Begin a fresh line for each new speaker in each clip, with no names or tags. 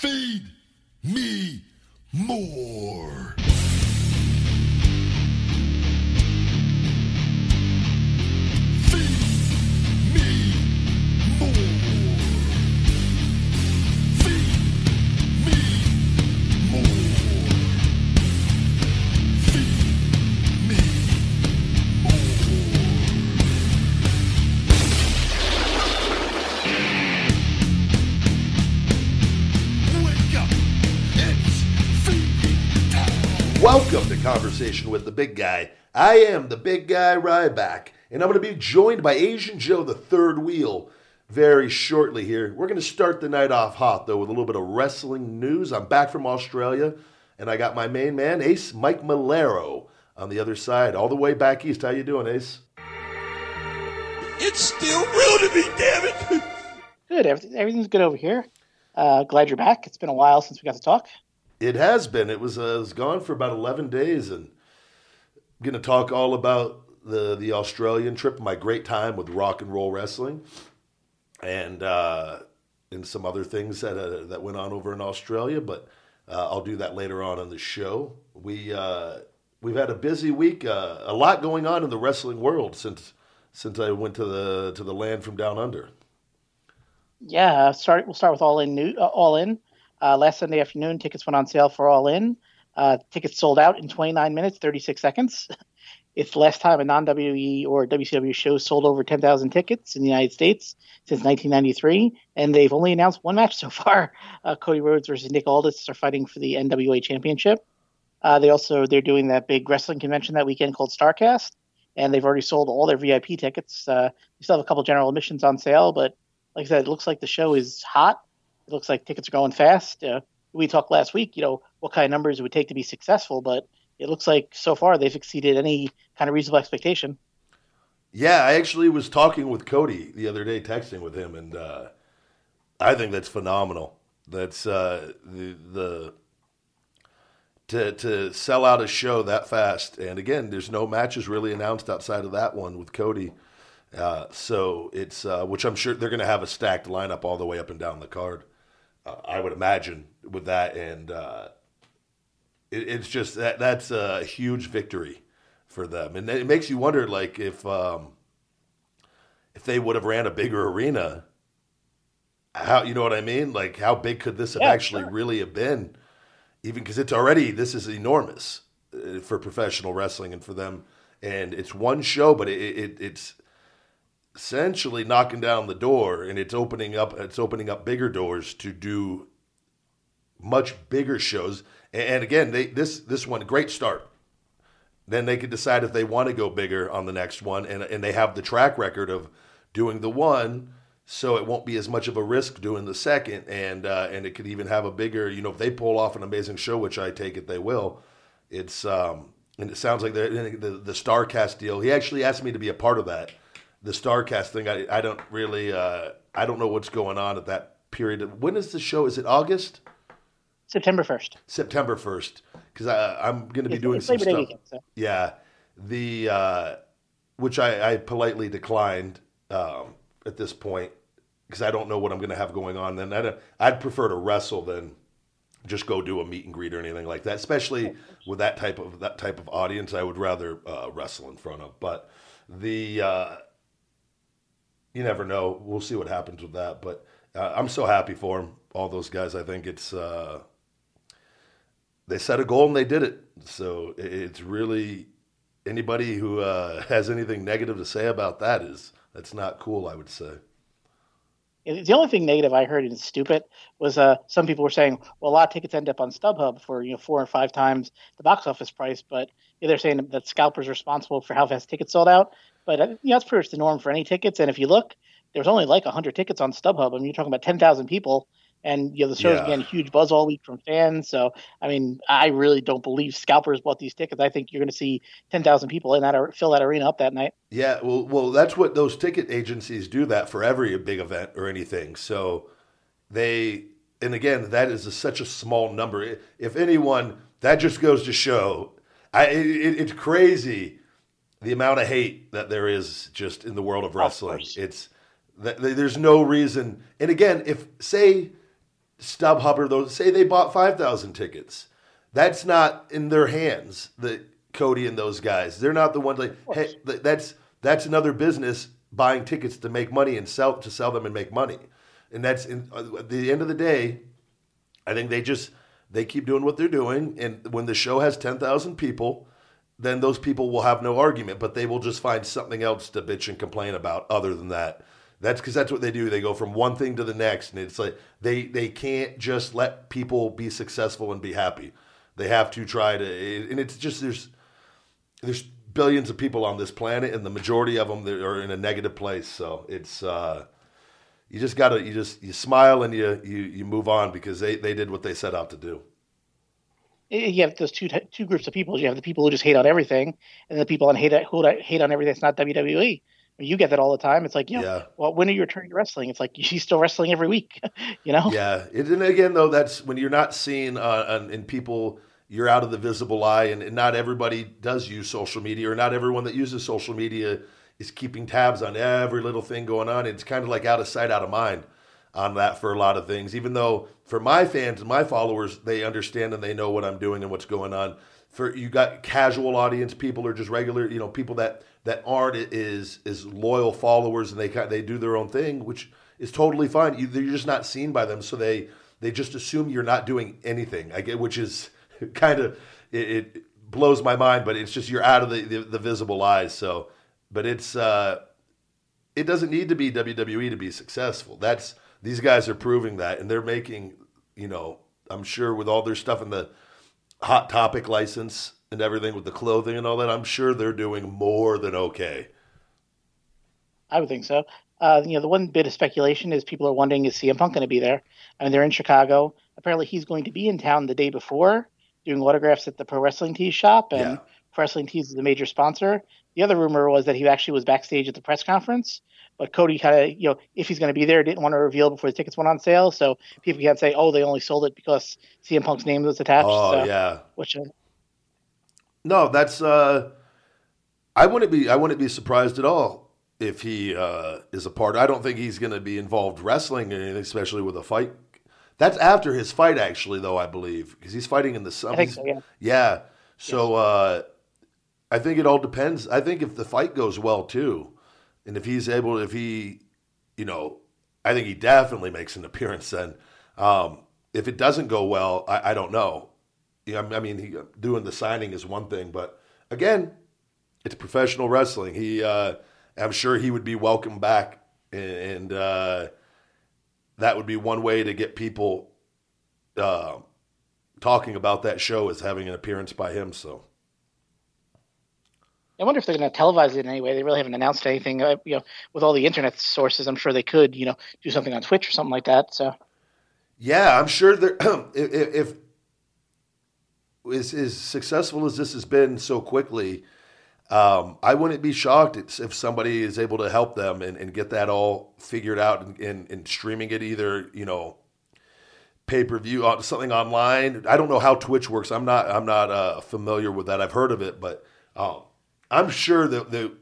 Feed me more.
Conversation with the Big Guy. I am the Big Guy Ryback, and I'm going to be joined by Asian Joe, the third wheel, very shortly here. We're going to start the night off hot, though, with a little bit of wrestling news. I'm back from Australia, and I got my main man, Ace Mike Malero, on the other side, all the way back east. How you doing, Ace?
It's still real to me, damn it!
Good. Everything, everything's good over here. Uh, glad you're back. It's been a while since we got to talk.
It has been. It was, uh, it was gone for about 11 days, and going to talk all about the the Australian trip, my great time with rock and roll wrestling, and uh, and some other things that uh, that went on over in Australia. But uh, I'll do that later on in the show. We uh, we've had a busy week, uh, a lot going on in the wrestling world since since I went to the to the land from down under.
Yeah. uh, Start. We'll start with All In. New, All In. Last Sunday afternoon, tickets went on sale for All In. Uh, tickets sold out in 29 minutes, 36 seconds. It's the last time a non WWE or WCW show sold over 10,000 tickets in the United States since 1993, and they've only announced one match so far. Uh, Cody Rhodes versus Nick Aldis are fighting for the NWA Championship. Uh, they also they're doing that big wrestling convention that weekend called Starcast, and they've already sold all their VIP tickets. Uh, we still have a couple general admissions on sale, but like I said, it looks like the show is hot. It looks like tickets are going fast. Uh, we talked last week, you know, what kind of numbers it would take to be successful, but it looks like so far they've exceeded any kind of reasonable expectation.
Yeah, I actually was talking with Cody the other day, texting with him, and uh, I think that's phenomenal. That's uh, the the to to sell out a show that fast, and again, there's no matches really announced outside of that one with Cody. Uh, so it's uh, which I'm sure they're going to have a stacked lineup all the way up and down the card. Uh, I would imagine with that, and uh, it, it's just that that's a huge victory for them, and it makes you wonder, like if um, if they would have ran a bigger arena, how you know what I mean? Like how big could this have
Yeah,
actually
sure.
really have been? Even because it's already this is enormous uh, for professional wrestling and for them, and it's one show, but it, it it's essentially knocking down the door, and it's opening up it's opening up bigger doors to do much bigger shows. And, again, they this this one great start. Then they could decide if they want to go bigger on the next one and, and they have the track record of doing the one so it won't be as much of a risk doing the second and uh, and it could even have a bigger you know if they pull off an amazing show which i take it they will it's um and it sounds like the the, the starcast deal he actually asked me to be a part of that. The starcast thing i, I don't really uh, i don't know what's going on at that period. When is the show? Is it august
September 1st.
september 1st because i'm going to be
It's,
doing
it's
some stuff
weekend, so.
yeah, the uh, which I, I politely declined um, at this point because I don't know what I'm going to have going on. Then I'd, I'd prefer to wrestle than just go do a meet and greet or anything like that. Especially with that type of that type of audience, I would rather uh, wrestle in front of. But the uh, you never know. We'll see what happens with that. But uh, I'm so happy for them, all those guys. I think it's. They set a goal and they did it. So it's really anybody who uh, has anything negative to say about that is that's not cool. I would say.
The only thing negative I heard, and stupid, was uh, some people were saying, well, a lot of tickets end up on StubHub for you know four or five times the box office price, but they're saying that scalpers are responsible for how fast tickets sold out. But uh, you know, that's pretty much the norm for any tickets. And if you look, there's only like 100 tickets on StubHub. I mean, you're talking about 10,000 people, and you know the show's
Yeah.
getting a huge buzz all week from fans. So, I mean, I really don't believe scalpers bought these tickets. I think you're going to see 10,000 people in that ar- fill that arena up that night.
Yeah, well, well, that's what those ticket agencies do that for every big event or anything. So they, and again, that is a, such a small number. If anyone, that just goes to show, I, it, it's crazy the amount of hate that there is just in the world of wrestling.
course.
it's there's no reason. And again, if say StubHub or those say they bought five thousand tickets. That's not in their hands. The Cody and those guys, they're not the ones like hey, that's that's another business buying tickets to make money and sell to sell them and make money. And that's in, uh, at the end of the day, I think they just they keep doing what they're doing, and when the show has ten thousand people, then those people will have no argument, but they will just find something else to bitch and complain about other than that. That's because that's what they do. They go from one thing to the next, and it's like they they can't just let people be successful and be happy. They have to try to, and it's just there's there's billions of people on this planet, and the majority of them are in a negative place. So it's uh, you just gotta you just you smile and you you you move on because they they did what they set out to do.
You have those two two groups of people. You have the people who just hate on everything, and the people on hate who hate on everything that's not WWE. You get that all the time. It's like, you know, yeah. well, when are you returning to wrestling? It's like she's still wrestling every week, you know?
Yeah. And again, though, that's when you're not seen uh, in people you're out of the visible eye, and, and, not everybody does use social media, or not everyone that uses social media is keeping tabs on every little thing going on. It's kind of like out of sight, out of mind on that for a lot of things. Even though for my fans and my followers, they understand and they know what I'm doing and what's going on. For you got casual audience, people or just regular, you know, people that that aren't is is loyal followers and they they do their own thing, which is totally fine. You, you're just not seen by them, so they they just assume you're not doing anything. I get, which is kind of it, it, blows my mind, but it's just you're out of the, the, the visible eyes. So, but it's uh, it doesn't need to be WWE to be successful. That's these guys are proving that, and they're making you know I'm sure with all their stuff in the hot topic license and everything with the clothing and all that, I'm sure they're doing more than okay.
I would think so. Uh, you know, the one bit of speculation is people are wondering is CM Punk going to be there? I mean, they're in Chicago. Apparently, he's going to be in town the day before doing autographs at the Pro Wrestling Tees shop, and yeah. Pro Wrestling Tees is a major sponsor. The other rumor was that he actually was backstage at the press conference, but Cody kind of, you know, if he's going to be there, didn't want to reveal before the tickets went on sale, so people can't say, oh, they only sold it because CM Punk's name was attached.
Oh
so,
yeah.
Which.
No, that's. uh I wouldn't be. I wouldn't be surprised at all if he uh, is a part. I don't think he's going to be involved wrestling, anything, especially with a fight that's after his fight, actually, though I believe, because he's fighting in the summer.
So, yeah.
Yeah. So uh, I think it all depends. I think if the fight goes well too, and if he's able, if he, you know, I think he definitely makes an appearance then. Um, if it doesn't go well, I, I don't know. Yeah, I mean, he, doing the signing is one thing, but again, it's professional wrestling. He, uh, I'm sure he would be welcome back, and, uh, that would be one way to get people uh, talking about that show as having an appearance by him. So.
I wonder if they're going to televise it in any way. They really haven't announced anything. Uh, you know, with all the internet sources, I'm sure they could, you know, do something on Twitch or something like that. So.
Yeah, I'm sure they're if, if as, as successful as this has been so quickly, um, I wouldn't be shocked if somebody is able to help them and, and get that all figured out and, and, and streaming it either, you know, pay per view on something online. I don't know how Twitch works. I'm not I'm not uh, familiar with that. I've heard of it, but um, I'm sure that the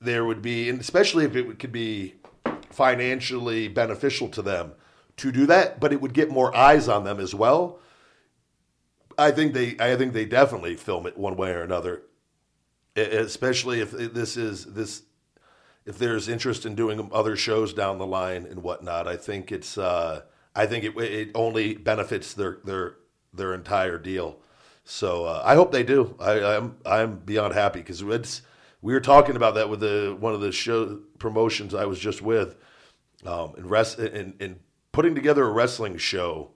there would be, and especially if it could be financially beneficial to them to do that, but it would get more eyes on them as well. I think they I think they definitely film it one way or another especially if this is this if there's interest in doing other shows down the line and whatnot. I think it's uh, I think it it only benefits their their their entire deal. So uh, I hope they do. I, I'm I'm beyond happy because it's we were talking about that with the one of the show promotions I was just with, um, and rest and, and putting together a wrestling show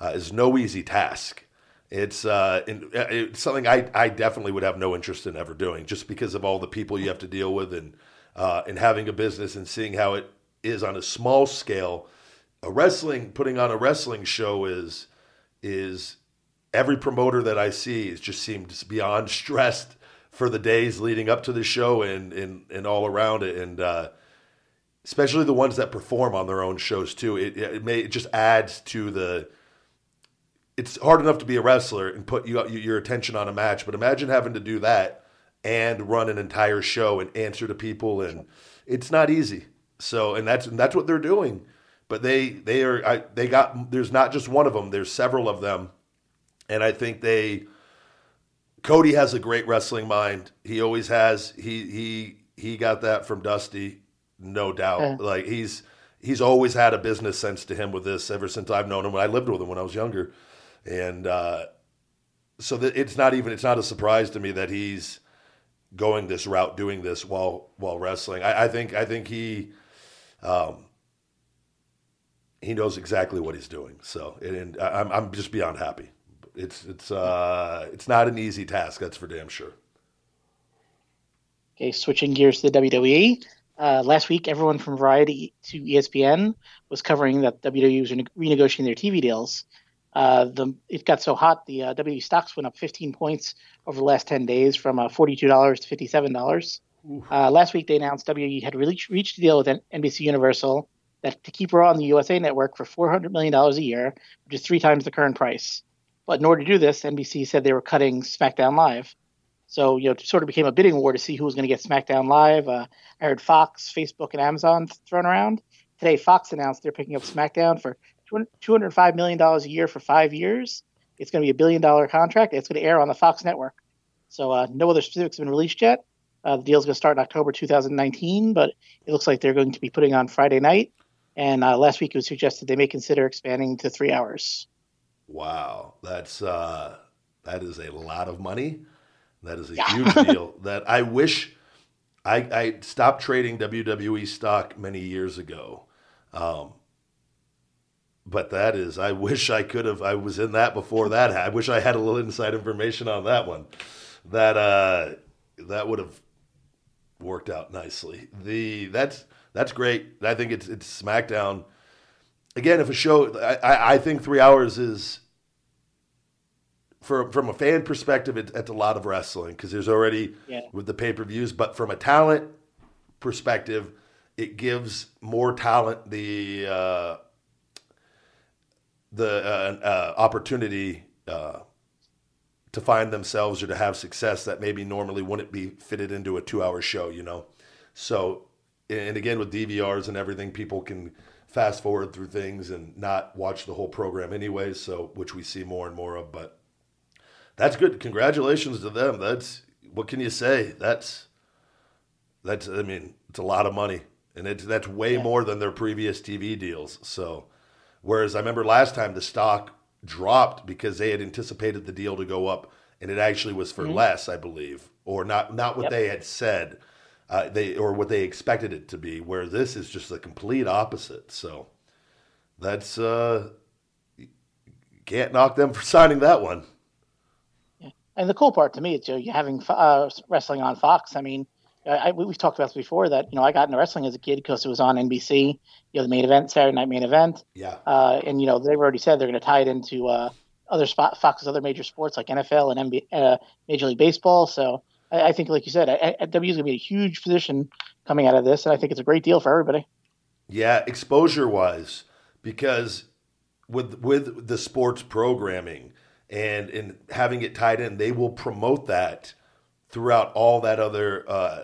uh, is no easy task. It's, uh, uh, it's something I, I definitely would have no interest in ever doing just because of all the people you have to deal with and, uh, and having a business and seeing how it is on a small scale. A wrestling, putting on a wrestling show is, is every promoter that I see is just seems beyond stressed for the days leading up to the show and, and, and all around it. And, uh, especially the ones that perform on their own shows too. It, it may, it just adds to the, it's hard enough to be a wrestler and put you, your attention on a match, but imagine having to do that and run an entire show and answer to people, and it's not easy. So, and that's and that's what they're doing. but they they are I, they got there's not just one of them. There's several of them, and I think they. Cody has a great wrestling mind. He always has. He he he got that from Dusty, no doubt. Like he's he's always had a business sense to him with this ever since I've known him. When I lived with him when I was younger, and uh, so that it's not even it's not a surprise to me that he's going this route, doing this while while wrestling. I, I think I think he um, he knows exactly what he's doing. So and I'm I'm just beyond happy. It's it's uh, it's not an easy task, that's for damn sure.
Okay, switching gears to the WWE. Uh, last week, everyone from Variety to ESPN was covering that WWE was rene- renegotiating their TV deals. Uh, the it got so hot, the uh, WWE stocks went up 15 points over the last 10 days, from uh, $42 to $57. Uh, last week, they announced WWE had really reached a deal with NBC Universal that to keep Raw on the USA Network for $400 million a year, which is three times the current price. But in order to do this, NBC said they were cutting SmackDown Live. So you know, it sort of became a bidding war to see who was going to get SmackDown Live. Uh, I heard Fox, Facebook, and Amazon thrown around. Today, Fox announced they're picking up SmackDown for two hundred five million dollars a year for five years. It's going to be a billion dollar contract. It's going to air on the Fox network. So uh, no other specifics have been released yet. Uh, the is going to start in October 2019, but it looks like they're going to be putting on Friday night. And uh, last week it was suggested they may consider expanding to three hours.
Wow, that's uh, that is a lot of money. That is a
Yeah.
huge deal. That I wish I, I stopped trading WWE stock many years ago. Um, but that is, I wish I could have. I was in that before that. I wish I had a little inside information on that one. That uh, that would have worked out nicely. The that's that's great. I think it's it's SmackDown. Again, if a show, I, I, think three hours is for from a fan perspective, it, it's a lot of wrestling because there's already
Yeah.
with the pay per views. But from a talent perspective, it gives more talent the uh, the uh, uh, opportunity uh, to find themselves or to have success that maybe normally wouldn't be fitted into a two hour show. You know, so and again with DVRs and everything, people can fast forward through things and not watch the whole program anyway. So which we see more and more of, but that's good. Congratulations to them. That's what can you say? That's that's I mean, it's a lot of money. And it's that's way
Yeah.
more than their previous TV deals. So whereas I remember last time the stock dropped because they had anticipated the deal to go up and it actually was for less, I believe. Or not not what
Yep.
they had said. Uh, they or what they expected it to be, where this is just the complete opposite. So that's uh can't knock them for signing that one.
And the cool part to me is you know, you having uh, wrestling on Fox. I mean, I, I, we- we've talked about this before that you know I got into wrestling as a kid because it was on NBC. You know, the main event, Saturday Night Main Event,
Yeah.
uh, and you know they've already said they're going to tie it into uh, other spot Fox's other major sports like NFL and NBA, uh, Major League Baseball. So I, I think, like you said, I, I, W is going to be a huge position coming out of this, and I think it's a great deal for everybody.
Yeah, exposure wise, because with with the sports programming and and having it tied in, they will promote that throughout all that other uh,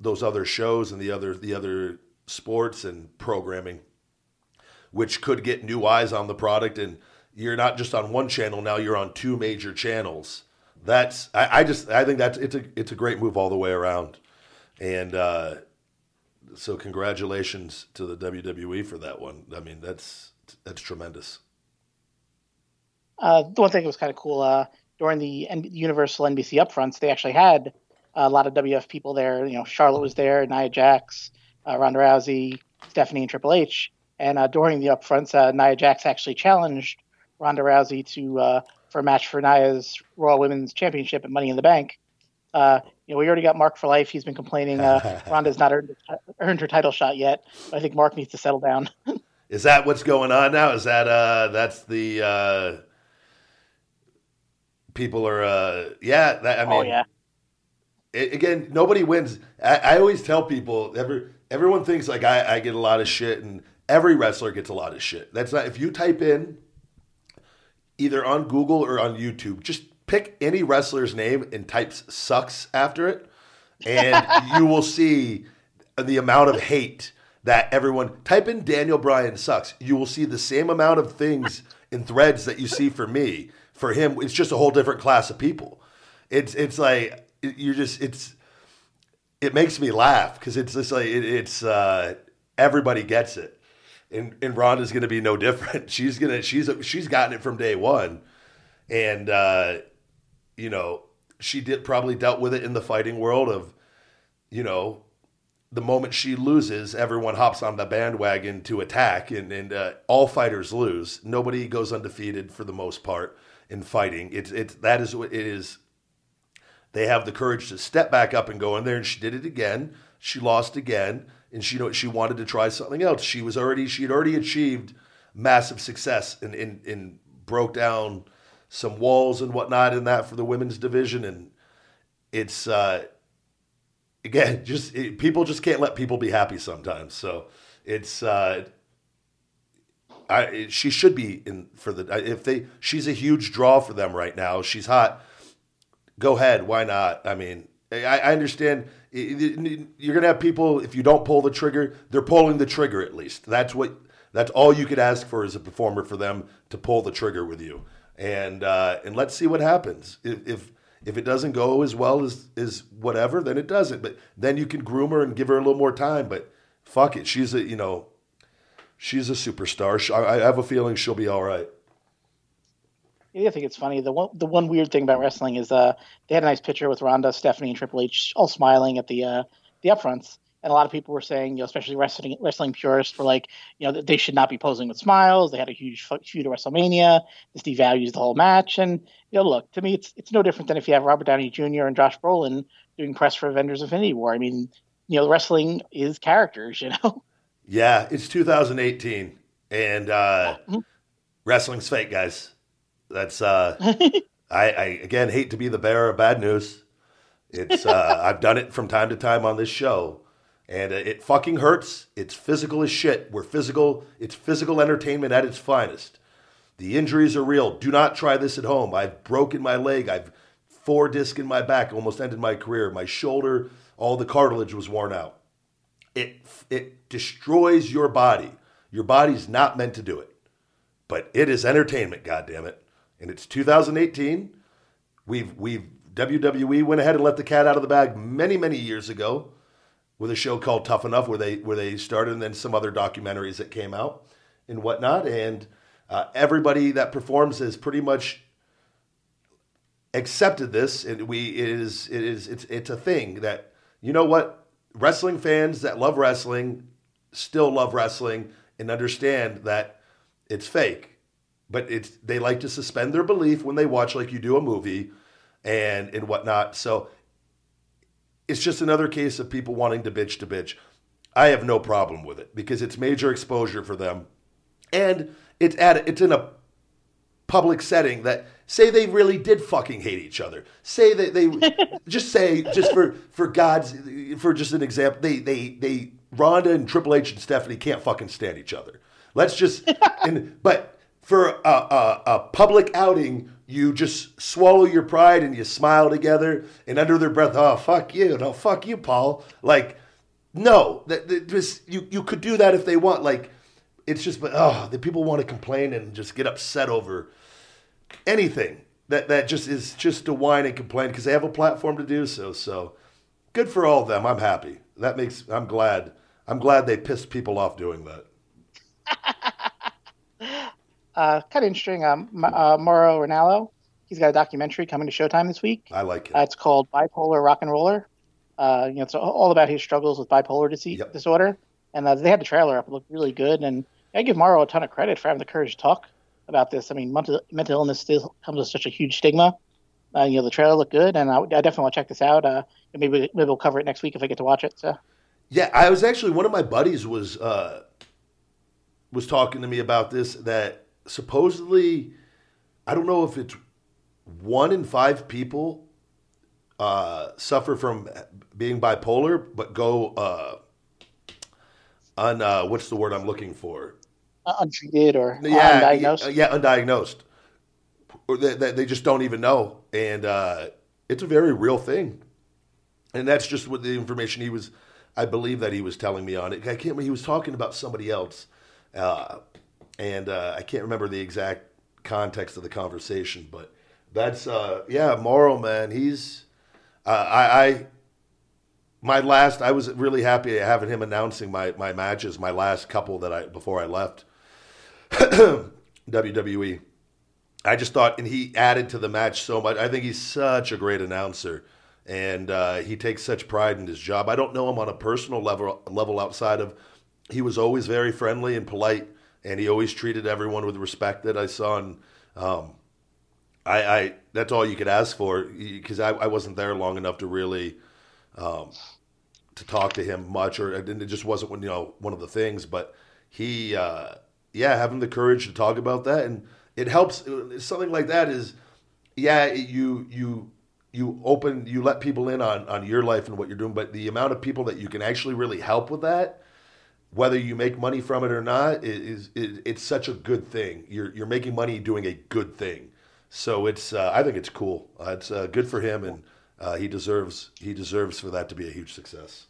those other shows and the other the other sports and programming, which could get new eyes on the product. And you're not just on one channel now; you're on two major channels. That's I, I just I think that's it's a it's a great move all the way around, and. uh so congratulations to the WWE for that one. I mean, that's that's tremendous.
Uh, the one thing that was kind of cool uh, during the Universal NBC upfronts, they actually had a lot of WF people there. You know, Charlotte was there, Nia Jax, uh, Ronda Rousey, Stephanie, and Triple H. And uh, during the upfronts, uh, Nia Jax actually challenged Ronda Rousey to uh, for a match for Nia's Raw Women's Championship at Money in the Bank. Uh, you know, we already got Mark for life. He's been complaining uh, Ronda's not earned, earned her title shot yet. I think Mark needs to settle down.
Is that what's going on now? Is that uh that's the uh people are uh yeah, that I mean
oh yeah,
it, again, nobody wins. I, I always tell people, every everyone thinks like I, I get a lot of shit, and every wrestler gets a lot of shit. That's not if you type in either on Google or on YouTube, just pick any wrestler's name and types "sucks" after it, and you will see the amount of hate that everyone type in Daniel Bryan sucks. You will see the same amount of things in threads that you see for me. For him, it's just a whole different class of people. It's it's like you're just it's it makes me laugh because it's just like it, it's uh, everybody gets it, and and Ronda's going to be no different. She's gonna she's she's gotten it from day one, and uh, you know she did probably dealt with it in the fighting world of you know the moment she loses, everyone hops on the bandwagon to attack, and, and uh, all fighters lose. Nobody goes undefeated for the most part in fighting. It's it's that is what it is. They have the courage to step back up and go in there, and she did it again. She lost again, and she you know she wanted to try something else. She was already she had already achieved massive success and and, and broke down some walls and whatnot in that for the women's division, and it's. Uh, again, just it, people just can't let people be happy sometimes. So it's uh, I she should be in for the if they she's a huge draw for them right now. She's hot. Go ahead, why not? I mean, I, I understand you're gonna have people if you don't pull the trigger, they're pulling the trigger at least. That's what that's all you could ask for as a performer for them to pull the trigger with you. And uh, and let's see what happens if, if if it doesn't go as well as as whatever, then it doesn't. But then you can groom her and give her a little more time. But fuck it, she's a you know, she's a superstar. I, have a feeling she'll be all right.
Yeah, I think it's funny. The one the one weird thing about wrestling is uh they had a nice picture with Ronda, Stephanie, and Triple H all smiling at the uh the upfronts. And a lot of people were saying, you know, especially wrestling wrestling purists, were like, you know, they should not be posing with smiles. They had a huge feud at WrestleMania. This devalues the whole match. And you know, look, to me, it's it's no different than if you have Robert Downey Jr. and Josh Brolin doing press for Avengers Infinity War. I mean, you know, wrestling is characters, you know.
Yeah, it's 2018, and uh, mm-hmm. wrestling's fake, guys. That's uh, I, I again hate to be the bearer of bad news. It's uh, I've done it from time to time on this show and it fucking hurts. It's physical as shit. We're physical. It's physical entertainment at its finest. The injuries are real. Do not try this at home. I've broken my leg. I've four disc in my back. Almost ended my career. My shoulder, all the cartilage was worn out. It it destroys your body. Your body's not meant to do it, but it is entertainment. God damn it! And it's 2018. We've we've WWE went ahead and let the cat out of the bag many many years ago with a show called Tough Enough, where they where they started, and then some other documentaries that came out and whatnot. And uh, everybody that performs has pretty much accepted this, and we it is it is it's it's a thing that you know what wrestling fans that love wrestling still love wrestling and understand that it's fake, but it's they like to suspend their belief when they watch like you do a movie and and whatnot. So it's just another case of people wanting to bitch to bitch. I have no problem with it because it's major exposure for them, and it's at it's in a public setting that say they really did fucking hate each other. Say that they just say just for for God's for just an example, they they they Ronda and Triple H and Stephanie can't fucking stand each other. Let's just and but for a, a, a public outing you just swallow your pride and you smile together and under their breath, oh fuck you, no fuck you, Paul. Like, no, that, that just you you could do that if they want. Like, it's just but oh, the people want to complain and just get upset over anything that that just is just to whine and complain because they have a platform to do so. So good for all of them. I'm happy. That makes I'm glad. I'm glad they pissed people off doing that.
Uh, kind of interesting. Um, uh, Mauro he's got a documentary coming to Showtime this week.
I like it.
Uh, it's called Bipolar Rock and Roller. Uh, you know, it's all about his struggles with bipolar disease, yep. disorder. And uh, they had the trailer up; it looked really good. And I give Mauro a ton of credit for having the courage to talk about this. I mean, mental, mental illness still comes with such a huge stigma. Uh, you know, the trailer looked good, and I, I definitely want to check this out. Uh, maybe maybe we'll cover it next week if I get to watch it. So.
Yeah, I was actually one of my buddies was uh, was talking to me about this that supposedly, I don't know if it's one in five people uh, suffer from being bipolar, but go uh, un uh, what's the word I'm looking for?
Uh, untreated or yeah, undiagnosed.
Yeah, undiagnosed. Or they, they just don't even know, and uh, it's a very real thing. And that's just what the information he was. I believe that he was telling me on it. I can't. remember He was talking about somebody else, uh, and uh, I can't remember the exact context of the conversation. But that's uh, yeah, Mauro man. He's uh, I, I my last. I was really happy having him announcing my my matches. My last couple that I before I left WWE. I just thought, and he added to the match so much. I think he's such a great announcer, and uh, he takes such pride in his job. I don't know him on a personal level level outside of he was always very friendly and polite, and he always treated everyone with respect that I saw. And um, I, I that's all you could ask for because I, I wasn't there long enough to really um, to talk to him much, or it just wasn't you know one of the things. But he, uh, yeah, having the courage to talk about that and it helps. Something like that is, yeah, you you you open you let people in on on your life and what you're doing, but the amount of people that you can actually really help with that, whether you make money from it or not, is, is it's such a good thing. You're you're making money doing a good thing. So it's uh, I think it's cool. Uh, it's uh, good for him, and uh, he deserves he deserves for that to be a huge success.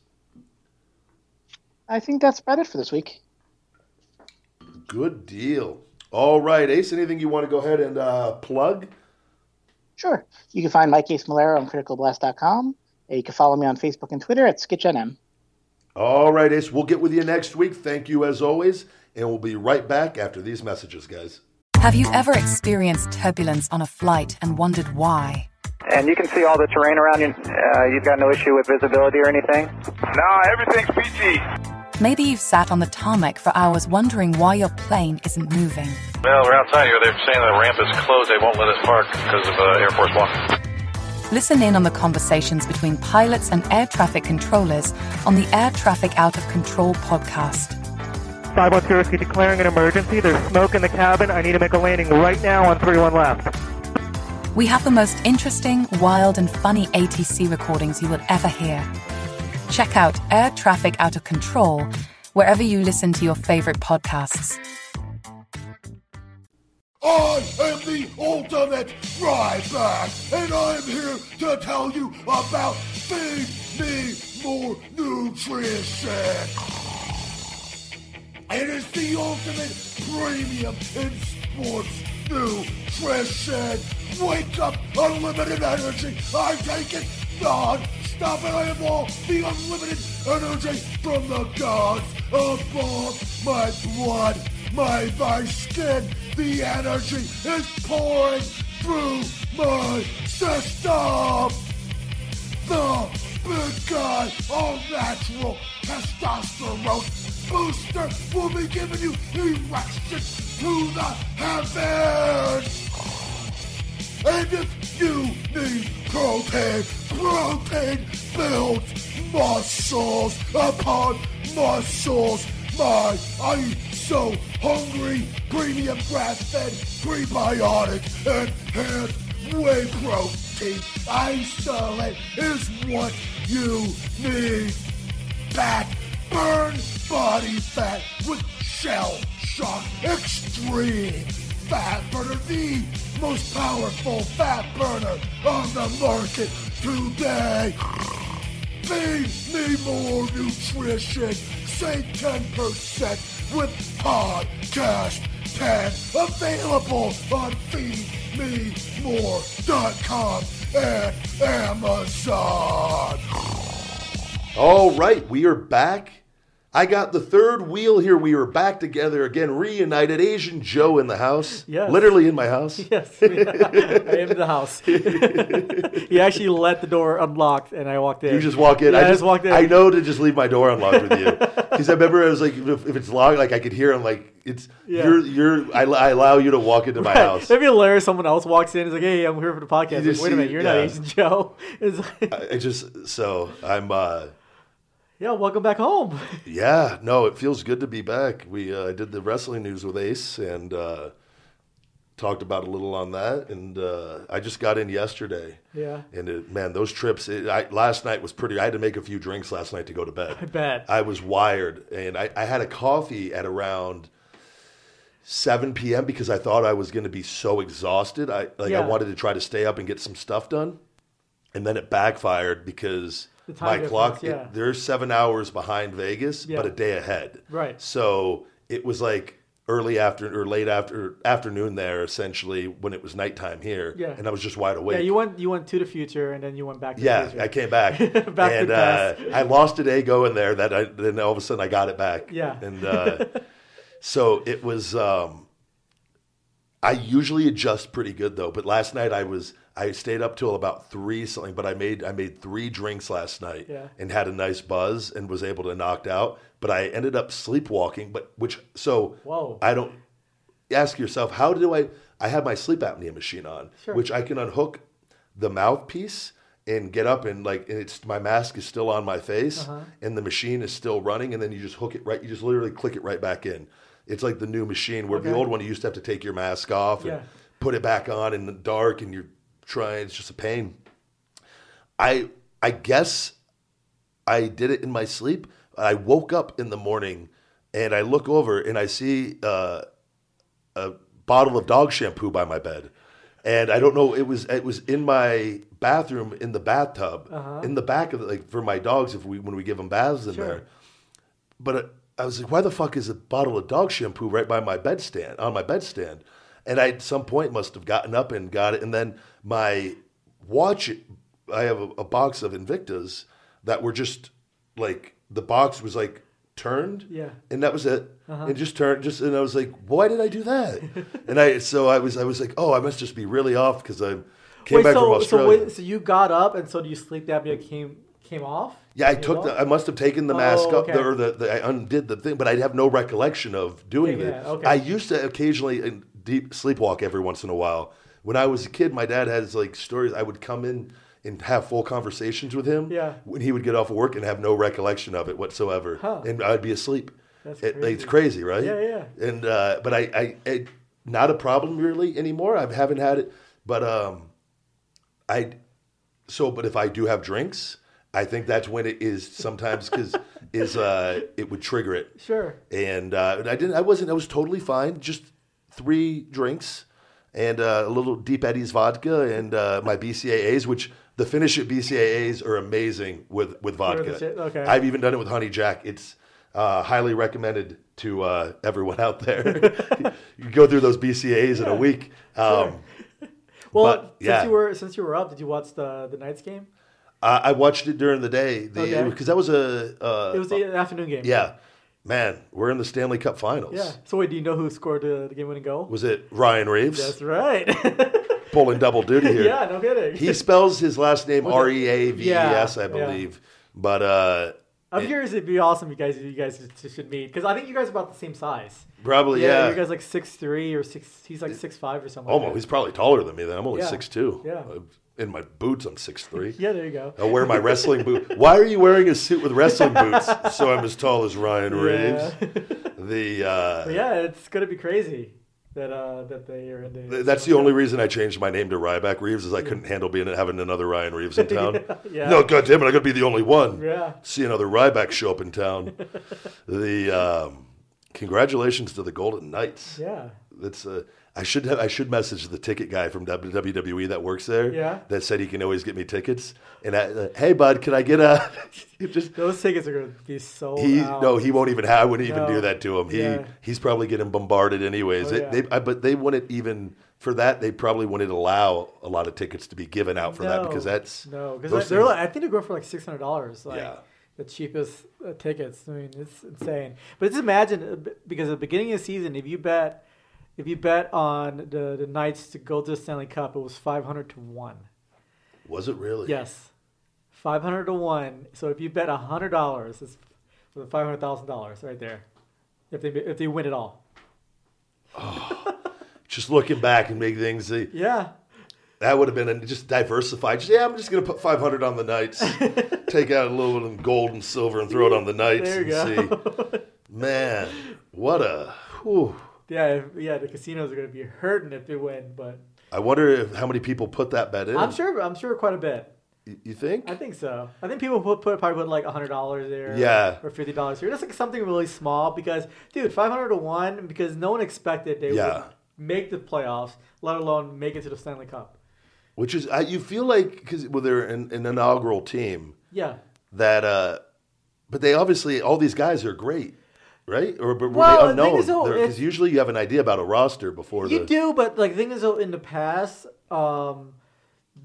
I think that's about it for this week.
Good deal. All right, Ace, anything you want to go ahead and uh, plug?
Sure. You can find my case Malera on criticalblast.com. You can follow me on Facebook and Twitter at SkitchNM.
All right, Ace, we'll get with you next week. Thank you as always, and we'll be right back after these messages, guys.
Have you ever experienced turbulence on a flight and wondered why?
And you can see all the terrain around you. Uh, you've got no issue with visibility or anything?
Nah, everything's peachy.
Maybe you've sat on the tarmac for hours wondering why your plane isn't moving.
Well, we're outside here. They're saying the ramp is closed. They won't let us park because of uh, Air Force One.
Listen in on the conversations between pilots and air traffic controllers on the Air Traffic Out of Control podcast.
510 Whiskey declaring an emergency. There's smoke in the cabin. I need to make a landing right now on 31 left.
We have the most interesting, wild, and funny ATC recordings you will ever hear. Check out Air Traffic Out of Control wherever you listen to your favorite podcasts.
I am the ultimate Ryback, and I'm here to tell you about Feed Me More Nutrition. It is the ultimate premium in sports nutrition. Wake up, unlimited energy. I take it non-stop, and I have all the unlimited energy from the gods above my blood, my, my skin. The energy is pouring through my system. The big guy, all natural testosterone booster will be giving you erections to the heavens. And if you need protein, protein builds muscles upon muscles. My, I eat so hungry. Premium grass-fed prebiotic enhanced whey protein isolate is what you need. Fat, burn body fat with shell shock extreme fat burner, the most powerful fat burner on the market today. Feed me more nutrition. Save 10% with Podcast 10. Available on feedmemore.com and Amazon.
All right, we are back. I got the third wheel here. We are back together again, reunited. Asian Joe in the house.
Yes.
Literally in my house.
Yes, I am in the house. he actually let the door unlocked, and I walked in.
You just walk in.
Yeah,
I
I just walked in.
I know to just leave my door unlocked with you because I remember I was like, if, if it's locked, like I could hear him. Like it's
Yeah.
you're you're. I, I allow you to walk into my
Right.
house.
It'd be hilarious. Someone else walks in. and is like, "Hey, I'm here for the podcast." Like,
just
Wait a minute, you're
yeah.
not Asian Joe. It's like,
I just so I'm. uh
yeah, welcome back home.
Yeah, no, it feels good to be back. We uh, did the wrestling news with Ace and uh, talked about a little on that. And uh, I just got in yesterday.
Yeah.
And it, man, those trips. It, I, last night was pretty. I had to make a few drinks last night to go to bed. I
bet.
I was wired, and I, I had a coffee at around. 7 p.m. because I thought I was going to be so exhausted. I like I wanted to try to stay up and get some stuff done, and then it backfired because my clock,
yeah.
it, they're seven hours behind Vegas,
Yeah.
but a day ahead.
Right.
So it was like early after or late after afternoon there, essentially when it was nighttime here.
Yeah.
And I was just wide awake.
Yeah, you went you went to the future and then you went back to the
Yeah. I came back,
Back to
and uh. I lost a day going there. That I then all of a sudden I got it back.
Yeah.
and uh, so it was. Um, I usually adjust pretty good though, but last night I was I stayed up till about three something. But I made I made three drinks last night
Yeah.
and had a nice buzz and was able to knock out. But I ended up sleepwalking. But which so
Whoa.
I don't ask yourself how do I I have my sleep apnea machine on,
Sure.
which I can unhook the mouthpiece and get up and like and it's my mask is still on my face
Uh-huh.
and the machine is still running and then you just hook it right you just literally click it right back in. It's like the new machine where the old one you used to have to take your mask off and
Yeah.
put it back on in the dark and you're trying it's just a pain. I I guess I did it in my sleep. I woke up in the morning and I look over and I see uh, a bottle of dog shampoo by my bed. And I don't know, it was it was in my bathroom in the bathtub,
Uh-huh.
in the back of it, like for my dogs if we when we give them baths in
Sure.
there. But I was like, why the fuck is a bottle of dog shampoo right by my bedstand on my bedstand? And I at some point must have gotten up and got it. And then my watch, I have a, a box of Invictas that were just like the box was like turned,
Yeah.
and that was it.
Uh-huh.
And just turned, just and I was like, why did I do that? and I so I was I was like, oh, I must just be really off because I came
Wait,
back
so
from
so
Australia.
wait, so you got up and so do you sleep apnea came came off?
Yeah, I took
off?
the. I must have taken the
Oh,
mask up
okay.
there, or the, the I undid the thing, but I have no recollection of doing
Taking
it.
that, okay.
I used to occasionally uh, deep sleepwalk every once in a while. When I was a kid, my dad has like stories. I would come in and have full conversations with him.
Yeah.
When he would get off of work and have no recollection of it whatsoever,
Huh.
and I'd be asleep.
That's
It-
crazy.
it's crazy, right?
Yeah, yeah.
And uh, but I, I, I, not a problem really anymore. I haven't had it, but um, I so but if I do have drinks, I think that's when it is sometimes because is uh it would trigger it.
Sure.
And uh, I didn't. I wasn't. I was totally fine. Just three drinks and uh, a little Deep Eddies vodka and uh, my BCAAs, which the finish at BCAAs are amazing with with vodka.
Okay.
I've even done it with Honey Jack. It's uh, highly recommended to uh, everyone out there. you go through those BCAAs in a week. Um,
Well,
But,
since
yeah.
you were since you were up, did you watch the the Knights game?
Uh, I watched it during the day
Okay.
because that was a. Uh,
It was the afternoon game.
yeah, man, we're in the Stanley Cup Finals.
Yeah. So wait, do you know who scored the, the game-winning goal?
Was it Ryan Reaves
That's right.
pulling double duty here?
yeah, no kidding.
He spells his last name R E A V E S, I it- R A V S,
Yeah,
believe. But uh,
I'm
it-
curious. It'd be awesome. if You guys, you guys should- meet because I think you guys are about the same size.
probably yeah.
you guys like six three or six. He's like six five or something.
Almost,
like
he's probably taller than me. Then I'm only
Yeah.
six two.
Yeah.
In my boots, I'm six three.
Yeah, there you go.
I wear my wrestling boot. Why are you wearing a suit with wrestling boots? So I'm as tall as Ryan Reaves. The uh,
yeah, it's gonna be crazy that uh that they are in the.
Th- That's the only reason I changed my name to Ryback Reeves is I couldn't handle being having another Ryan Reaves in town.
Yeah.
No, God damn it, I gotta be the only one.
Yeah.
See another Ryback show up in town. the um, congratulations to the Golden Knights.
Yeah.
That's uh, I should have I should message the ticket guy from WWE that works there.
Yeah.
That said he can always get me tickets. And I, uh, hey bud, can I get a? just
Those tickets are gonna be so.
he
out.
no, he won't even have. I wouldn't even
No.
do that to him. He
Yeah.
he's probably getting bombarded anyways.
Oh,
It-
yeah.
they, I, but they wouldn't even for that. They probably wouldn't allow a lot of tickets to be given out for that because that's
no because they're like, I think they're going for like six hundred dollars. Like,
Yeah.
The cheapest uh, tickets. I mean, it's insane. But just imagine uh, because at the beginning of the season, if you bet, if you bet on the the Knights to go to the Stanley Cup, it was five hundred to one.
was it really?
Yes, five hundred to one. So if you bet hundred dollars, it's for five hundred thousand dollars right there. If they if they win it all.
Oh, just looking back and make things.
Yeah.
That would have been a, just diversified. Just, yeah, I'm just gonna put 500 on the Knights. take out a little bit of gold and silver and throw it on the Knights and
go.
see. Man, what a. Whew.
Yeah, if, yeah. The casinos are going to be hurting if they win, but
I wonder if, how many people put that bet in.
I'm sure. I'm sure quite a bit.
You, you think?
I think so. I think people put, put probably put like hundred dollars there,
Yeah.
or fifty dollars here. That's like something really small because, dude, five hundred to one because no one expected they
Yeah.
would make the playoffs, let alone make it to the Stanley Cup.
Which is, I, you feel like because well, they're an, an inaugural team.
Yeah,
that, uh, but they obviously all these guys are great, right? Or but were
Well,
they unknown? Because
it's-
usually you have an idea about a roster before
You
the.
do, but like the thing is, though, in the past, um,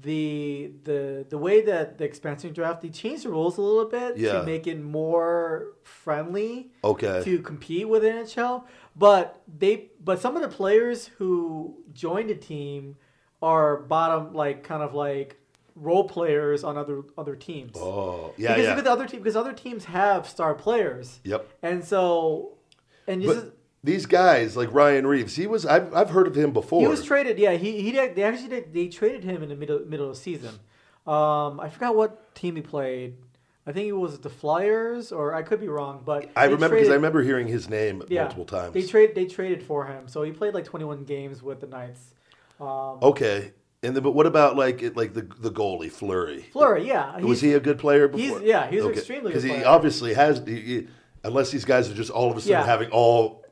the the the way that the expansion draft they changed the rules a little bit
Yeah.
to make it more friendly
Okay.
to compete with NHL. But they but some of the players who joined the team are bottom like kind of like role players on other other teams.
Oh, yeah,
because
yeah.
the other team because other teams have star players.
Yep.
And so and
But these guys like Ryan Reaves, he was I've, I've heard of him before.
He was traded. Yeah, he he did, they actually did, they traded him in the middle middle of the season. Um, I forgot what team he played. I think it was the Flyers, or I could be wrong, but
I remember because I remember hearing his name
yeah,
multiple times.
They trade they traded for him, so he played like 21 games with the Knights. Um,
okay, and then but what about like it, like the the goalie Flurry?
Fleury, yeah,
was he a good player
he's-
before?
yeah, he's an extremely good
because he obviously has. He, he- unless these guys are just all of a sudden
Yeah.
having all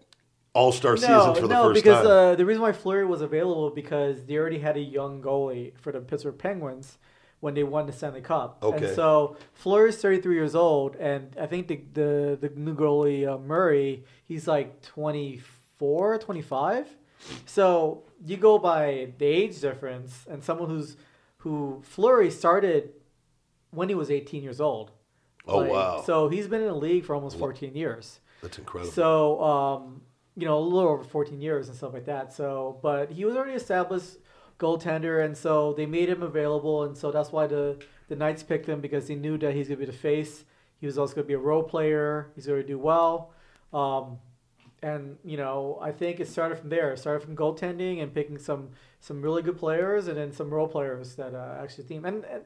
all star seasons for the
no,
first
because
time.
No, uh, the reason why Fleury was available because they already had a young goalie for the Pittsburgh Penguins when they won the Stanley Cup.
Okay.
And so Fleury's 33 years old, and I think the the, the new goalie uh, Murray, he's like 24, 25. So you go by the age difference, and someone who's who Fleury started when he was 18 years old.
Oh,
Like,
wow.
So he's been in the league for almost 14 years.
That's incredible.
So, um, you know, a little over 14 years and stuff like that. So, but he was already established goaltender, and so they made him available, and so that's why the the Knights picked him because they knew that he's gonna be the face. He was also gonna be a role player. He's gonna do well. Um, and you know, I think it started from there. It started from goaltending and picking some some really good players, and then some role players that uh, actually team and, and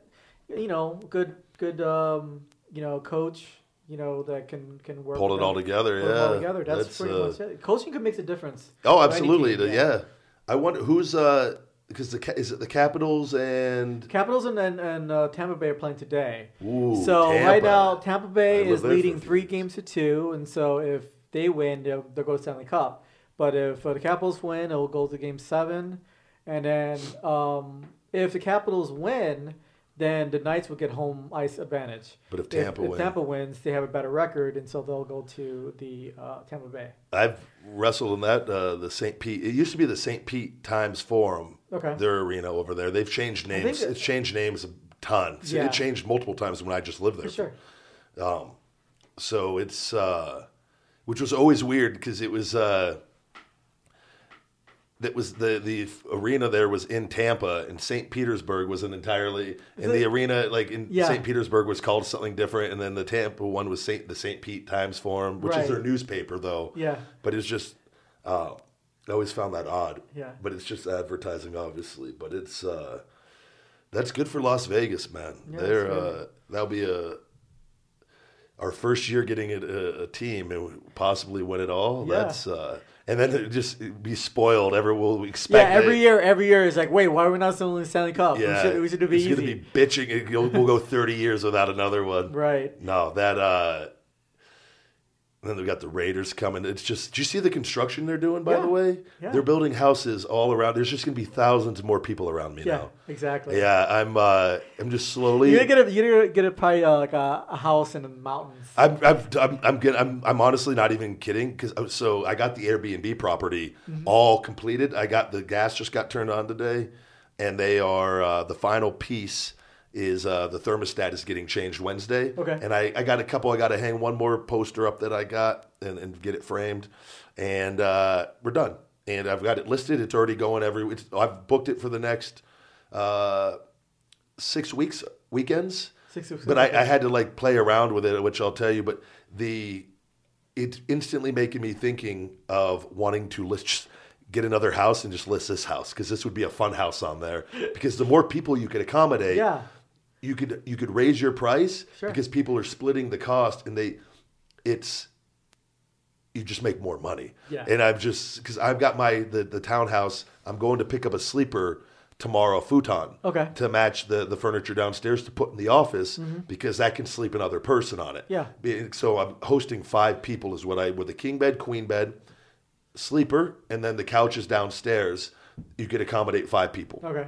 you know, good good um, you know coach. You know that can can work. With
it all together,
pull it all
yeah.
together. That's,
That's,
pretty
uh,
much it. Coaching can make a difference.
oh, absolutely.
team,
the- yeah. I wonder who's uh because the is it the Capitals and
Capitals and and, and uh, Tampa Bay are playing today.
Ooh,
so
Tampa.
right now Tampa Bay is
there for a
leading three games to two, and so if they win, they'll, they'll go to Stanley Cup. But if uh, the Capitals win, it will go to game seven, and then um, if the Capitals win, then the Knights will get home ice advantage.
But if Tampa wins
if,
win-
Tampa wins, they have a better record, and so they'll go to the uh, Tampa Bay.
I've wrestled in that uh, the St. Pete. It used to be the St. Pete Times Forum.
Okay.
Their arena over there. They've changed names. it's changed names a ton.
Yeah.
It changed multiple times when I just lived there.
For sure.
Um, so it's uh, which was always weird because it was uh, that was the the arena there was in Tampa and St. Petersburg was an entirely and the arena like in
Yeah.
St. Petersburg was called something different and then the Tampa one was St. the St. Pete Times Forum which
Right.
is their newspaper though
Yeah.
but it's just uh, I always found that odd
Yeah.
but it's just advertising obviously but it's uh, that's good for Las Vegas man
Yeah,
they're uh, that'll be a our first year getting a, a, a team and possibly win it all.
Yeah.
That's uh, and then just be spoiled. Ever will expect.
Yeah, every
that-
year, every year is like, wait, why are we not still in the Stanley Cup?
Yeah,
we should, we should it
it's
easy.
gonna be bitching. We'll go thirty years without another one.
Right.
No, that. uh and then they've got the Raiders coming. It's just. Do you see the construction they're doing? By
Yeah.
the way,
Yeah.
they're building houses all around. There's just gonna be thousands more people around me
Yeah,
now.
exactly.
Yeah, I'm. uh I'm just slowly.
You're gonna get a you're gonna get probably uh, like a, a house in the mountains.
I'm I'm I'm I'm, I'm I'm honestly not even kidding because so I got the Airbnb property
Mm-hmm.
all completed. I got the gas just got turned on today, and they are uh, the final piece is uh, the thermostat is getting changed Wednesday.
Okay.
and I, I got a couple. I got to hang one more poster up that I got and, and get it framed, and uh, we're done. And I've got it listed. It's already going every. I've booked it for the next uh, six weeks weekends.
Six weeks,
But I. I had to like play around with it, which I'll tell you. But the it's instantly making me thinking of wanting to list get another house and just list this house because this would be a fun house on there. Because the more people you could accommodate,
Yeah.
You could you could raise your price
Sure.
because people are splitting the cost and they it's you just make more money.
Yeah.
And I'm just because I've got my the, the townhouse. I'm going to pick up a sleeper tomorrow, futon.
Okay.
To match the the furniture downstairs to put in the office because that can sleep another person on it.
Mm-hmm. Yeah.
So I'm hosting five people is what I with a king bed, queen bed, sleeper, and then the couch is downstairs. You could accommodate five people.
Okay.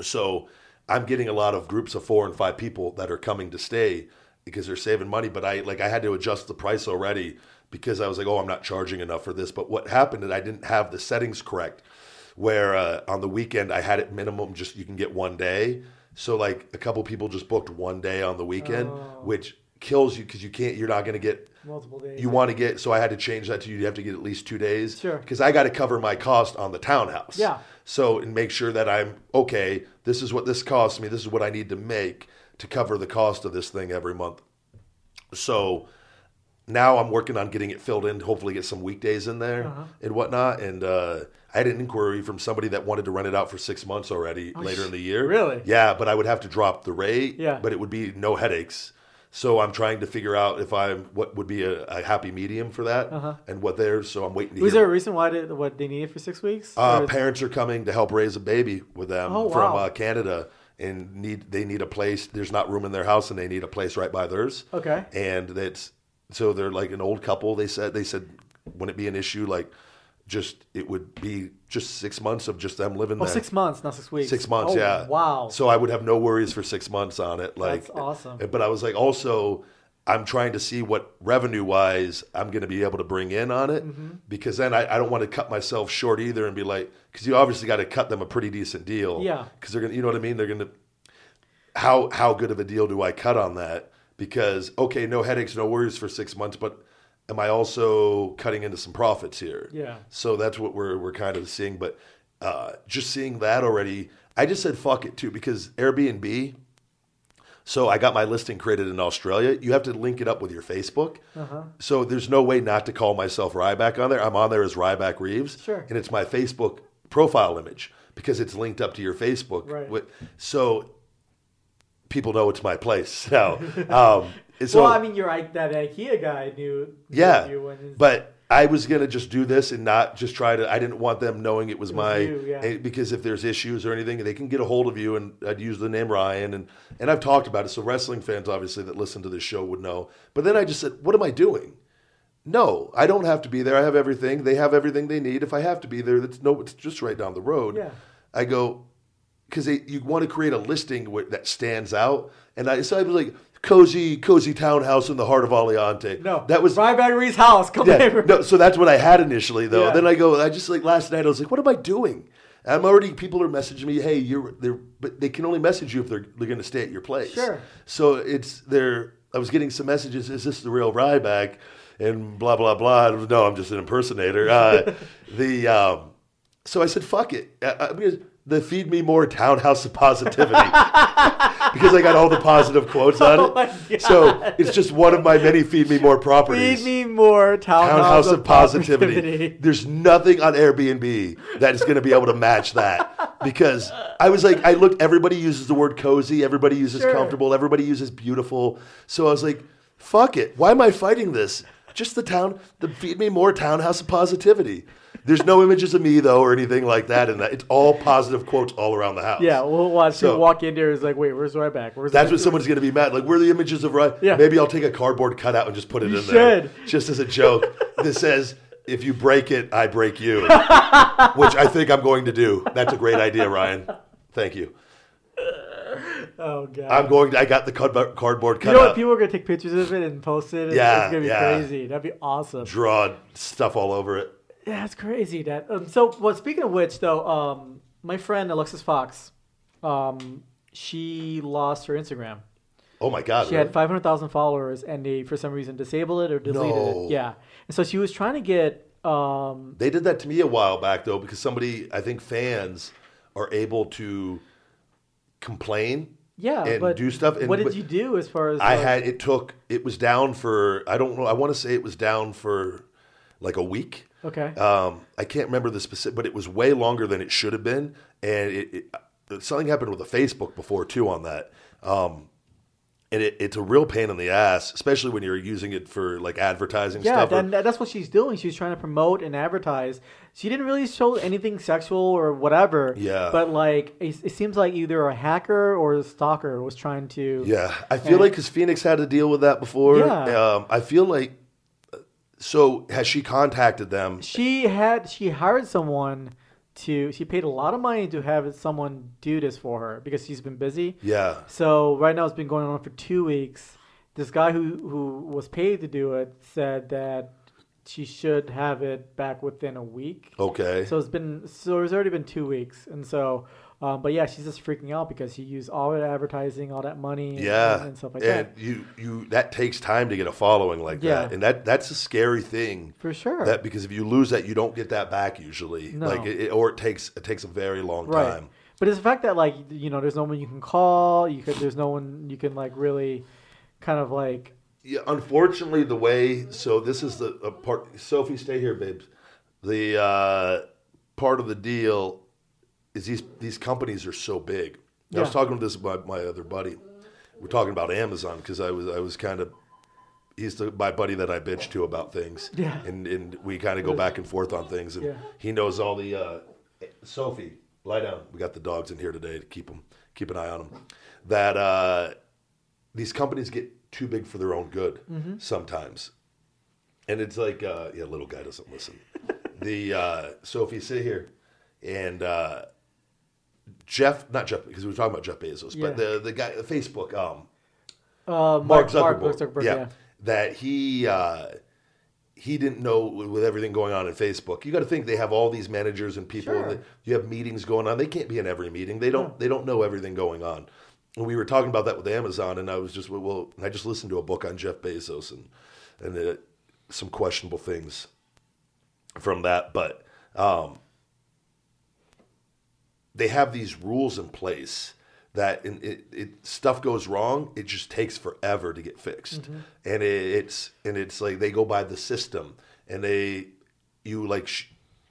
So I'm getting a lot of groups of four and five people that are coming to stay because they're saving money. But I like I had to adjust the price already because I was like, oh, I'm not charging enough for this. But what happened is I didn't have the settings correct. Where uh, on the weekend I had it minimum just you can get one day. So like a couple people just booked one day on the weekend,
Oh.
which kills you because you can't. You're not going to get
Multiple days.
you want to get so I had to change that to you have to get at least two days.
Sure.
Because I got to cover my cost on the townhouse.
Yeah.
So and make sure that I'm okay. This is what this costs me. This is what I need to make to cover the cost of this thing every month. So now I'm working on getting it filled in. Hopefully, get some weekdays in there
Uh-huh.
and whatnot. And uh, I had an inquiry from somebody that wanted to rent it out for six months already later in the year.
Oh, Really?
Yeah, but I would have to drop the rate.
Yeah.
But it would be no headaches. So I'm trying to figure out if I'm what would be a, a happy medium for that
Uh-huh.
and what theirs. So I'm waiting to
Was
hear.
there a reason why they, what they need it for six weeks?
Uh, parents are coming to help raise a baby with them
Oh,
from
wow.
uh, Canada, and need they need a place. There's not room in their house, and they need a place right by theirs.
Okay.
And that's so they're like an old couple. They said they said wouldn't it be an issue like just it would be just six months of just them living
oh,
there.
six months, not six weeks.
Six months,
Oh,
yeah.
Wow.
So I would have no worries for six months on it. Like
That's awesome.
But I was like, also, I'm trying to see what revenue wise I'm going to be able to bring in on it
Mm-hmm.
because then I, I don't want to cut myself short either and be like, because you obviously got to cut them a pretty decent deal.
Yeah.
Because they're gonna, you know what I mean? They're gonna. How how good of a deal do I cut on that? Because okay, no headaches, no worries for six months, but am I also cutting into some profits here?
Yeah.
So that's what we're we're kind of seeing. But uh, just seeing that already, I just said fuck it too because Airbnb. So I got my listing created in Australia. You have to link it up with your Facebook.
Uh-huh.
So there's no way not to call myself Ryback on there. I'm on there as Ryback Reeves.
Sure.
And it's my Facebook profile image because it's linked up to your Facebook.
Right.
So people know it's my place now. Um, so,
well, I mean, you're like that IKEA guy knew.
yeah,
knew you when his-
but I was gonna just do this and not just try to. I didn't want them knowing it was
was
my
you, yeah.
eh, because if there's issues or anything, they can get a hold of you. And I'd use the name Ryan, and and I've talked about it. So wrestling fans, obviously, that listen to this show would know. But then I just said, what am I doing? No, I don't have to be there. I have everything. They have everything they need. If I have to be there, that's no. It's just right down the road.
Yeah.
I go because you want to create a listing that stands out. And I so I was like cozy, cozy townhouse in the heart of Aliante.
no,
that was
Ryback Reed's house. Come
yeah,
over.
no, so that's what I had initially though.
Yeah.
Then I go, I just like last night I was like, what am I doing? I'm already people are messaging me, hey, you're they're but they can only message you if they're they're gonna stay at your place.
Sure.
So it's they're I was getting some messages, is this the real Ryback? And blah blah blah. No, I'm just an impersonator. Uh, the um, so I said, fuck it. I, I, because the feed me more townhouse of positivity because I got all the positive quotes on it.
Oh
so it's just one of my many feed me more properties
Feed me more townhouse,
townhouse
of
of positivity. There's nothing on Airbnb that is going to be able to match that because I was like, I looked. Everybody uses the word cozy. Everybody uses
Sure.
comfortable. Everybody uses beautiful. So I was like, fuck it. Why am I fighting this? Just the town. The feed me more townhouse of positivity. There's no images of me though or anything like that, and that it's all positive quotes all around the house.
Yeah, we'll watch
So-
you walk in there. Is like, wait, where's Ryback? Where's
That's what someone's going to be mad. Like, where are the images of Ryan?
Yeah.
Maybe I'll take a cardboard cutout and just put it
You
in there. Just as a joke that says, if you break it, I break you. Which I think I'm going to do. That's a great idea, Ryan. Thank you.
Oh god.
I'm going to, I got the cardboard cardboard
you know what? People are gonna take pictures of it and post it. and
Yeah,
it's gonna be
yeah.
crazy. That'd be awesome.
Draw stuff all over it.
Yeah, it's crazy. That. Um, so, well, speaking of which, though, um, my friend Alexis Fox, um, she lost her Instagram.
Oh my God.
She
really?
had 500,000 followers, and they, for some reason, disabled it or deleted
No.
it. Yeah. And so she was trying to get. Um,
They did that to me a while back though, because somebody, I think fans are able to complain
yeah,
and
but
do stuff. And,
what did you do as far as
I
like-
had it took it was down for I don't know I want to say it was down for like a week.
Okay.
Um, I can't remember the specific, but it was way longer than it should have been, and it, it something happened with the Facebook before too on that. Um, and it, it's a real pain in the ass, especially when you're using it for like advertising
Yeah,
stuff.
then that's what she's doing. She's trying to promote and advertise. She didn't really show anything sexual or whatever.
Yeah.
But like, it, it seems like either a hacker or a stalker was trying to.
Yeah, I feel
And-
like because Phoenix had to deal with that before.
Yeah.
Um, I feel like. So has she contacted them?
She had she hired someone to. She paid a lot of money to have someone do this for her because she's been busy.
Yeah.
So right now it's been going on for two weeks. this guy who who was paid to do it said that she should have it back within a week.
Okay.
So it's been so it's already been two weeks, and so. Um, but yeah, she's just freaking out because she used all that advertising, all that money,
yeah,
and stuff like
and
that.
you you that takes time to get a following like
Yeah.
that, and that that's a scary thing
For sure.
That because if you lose that, you don't get that back usually.
No.
Like it, or it takes it takes a very long
right.
time.
But it's the fact that like you know, there's no one you can call. You could there's no one you can like really, kind of like
Yeah, unfortunately, the way so this is the a part. Sophie, stay here, babes. The uh, part of the deal is these these companies are so big. I was talking to this my my other buddy. We're talking about Amazon because I was I was kind of he's the, my buddy that I bitch to about things.
Yeah.
and and we kind of go back and forth on things, and
Yeah.
he knows all the. Uh, Sophie, lie down. We got the dogs in here today to keep them keep an eye on them. That uh, these companies get too big for their own good
Mm-hmm.
sometimes. And it's like, uh, yeah, little guy doesn't listen. the uh, Sophie, sit here, and uh, Jeff, not Jeff, because we were talking about Jeff Bezos,
Yeah.
but the the guy, Facebook, um,
uh,
Mark
Mark,
Zuckerberg,
Mark Zuckerberg.
yeah,
yeah.
that he uh, he didn't know with everything going on in Facebook. You got to think they have all these managers and people.
Sure.
And they- you have meetings going on. They can't be in every meeting. They don't. They don't know everything going on. And we were talking about that with Amazon, and I was just well, I just listened to a book on Jeff Bezos and and uh, some questionable things from that, but. Um, they have these rules in place that in, it, it stuff goes wrong it just takes forever to get fixed. Mm-hmm. And it, it's and it's like they go by the system and they you like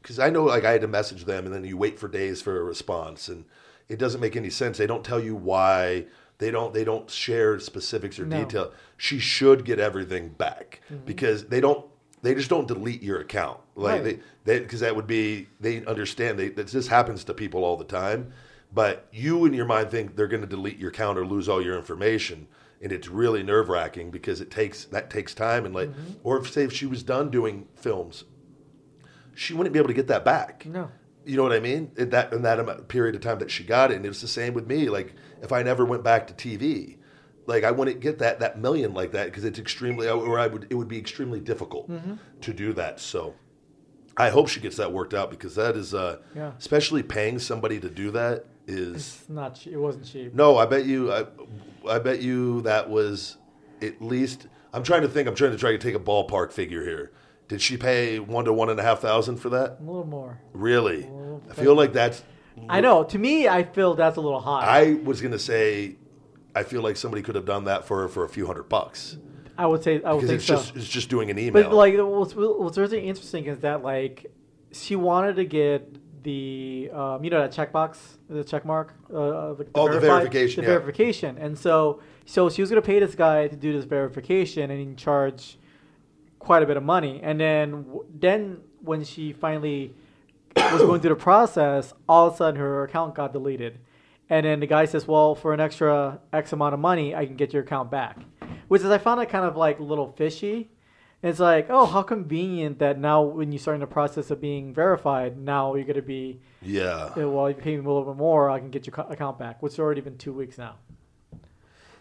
because i know like i had to message them and then you wait for days for a response and it doesn't make any sense. They don't tell you why. They don't they don't share specifics or
No.
detail. She should get everything back mm-hmm. because they don't they just don't delete your account like
Right.
they because that would be they understand they, that this happens to people all the time but you in your mind think they're going to delete your account or lose all your information and it's really nerve-wracking because it takes that takes time and like mm-hmm. or if say if she was done doing films she wouldn't be able to get that back
No.
you know what I mean? In that in that period of time that she got it, and it was the same with me. Like if I never went back to TV, like I wouldn't get that that million like that because it's extremely, or I would it would be extremely difficult
Mm-hmm.
to do that. So I hope she gets that worked out because that is, uh,
Yeah.
especially paying somebody to do that is
It's not. It wasn't cheap.
no. I bet you, I, I bet you that was at least. I'm trying to think. I'm trying to try to take a ballpark figure here. Did she pay one to one and a half thousand for that?
A little more.
Really? I feel like that's.
I know. To me, I feel that's a little high.
I was gonna say, I feel like somebody could have done that for for a few hundred bucks
I would say. I would
because
think
it's
so.
just it's just doing an email.
But like, what's what's really interesting is that like, she wanted to get the um, you know that checkbox, the check mark, uh, the,
Oh, the verification,
the
yeah.
verification, and so so she was gonna pay this guy to do this verification and charge quite a bit of money, and then then when she finally was going through the process, all of a sudden her account got deleted. And then the guy says, "Well, for an extra X amount of money, I can get your account back," which is I found it kind of like a little fishy. And It's like, oh, how convenient that now when you start in the process of being verified, now you're gonna be,
yeah,
well, you pay me a little bit more, I can get your account back, which has already been two weeks now.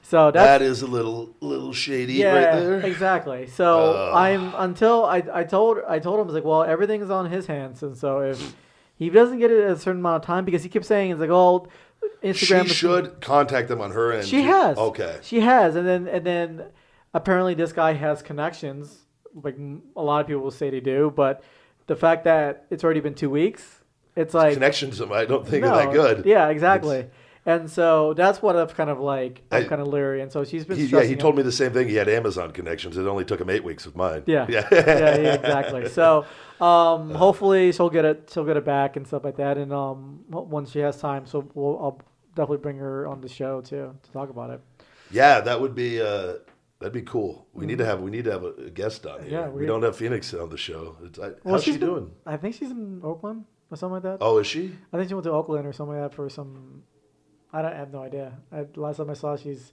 So that's
that is a little little shady
yeah,
right there.
exactly. So
Ugh.
I'm until I I told I told him I was like, well, everything's on his hands, and so if he doesn't get it at a certain amount of time, because he keeps saying it's like, oh, Instagram.
She should contact them on her end.
She has.
Okay.
She has, and then and then apparently this guy has connections. Like a lot of people will say they do, but the fact that it's already been two weeks, it's like
Connections, I don't think
no,
are that good.
Yeah, exactly. And so that's what I've kind of like. I'm
I-
kind of leery, and so she's been.
He, yeah, he told me the same thing. He had Amazon connections. It only took him eight weeks with mine.
Yeah.
yeah,
yeah, yeah, exactly. So, um, hopefully she'll get it. She'll get it back and stuff like that. And um, she has time, so we'll, I'll definitely bring her on the show too to talk about it.
Yeah, that would be uh, that'd be cool. We need to have we need to have a, a guest on here.
Mm-hmm. Yeah,
we,
we-
don't have Phoenix on the show. It's, I,
Well,
how's she
been-
doing?
I think she's in Oakland or something like that.
Oh, is she?
I think she went to Oakland or something like that for some. I don't I have no idea. I, last time I saw, she's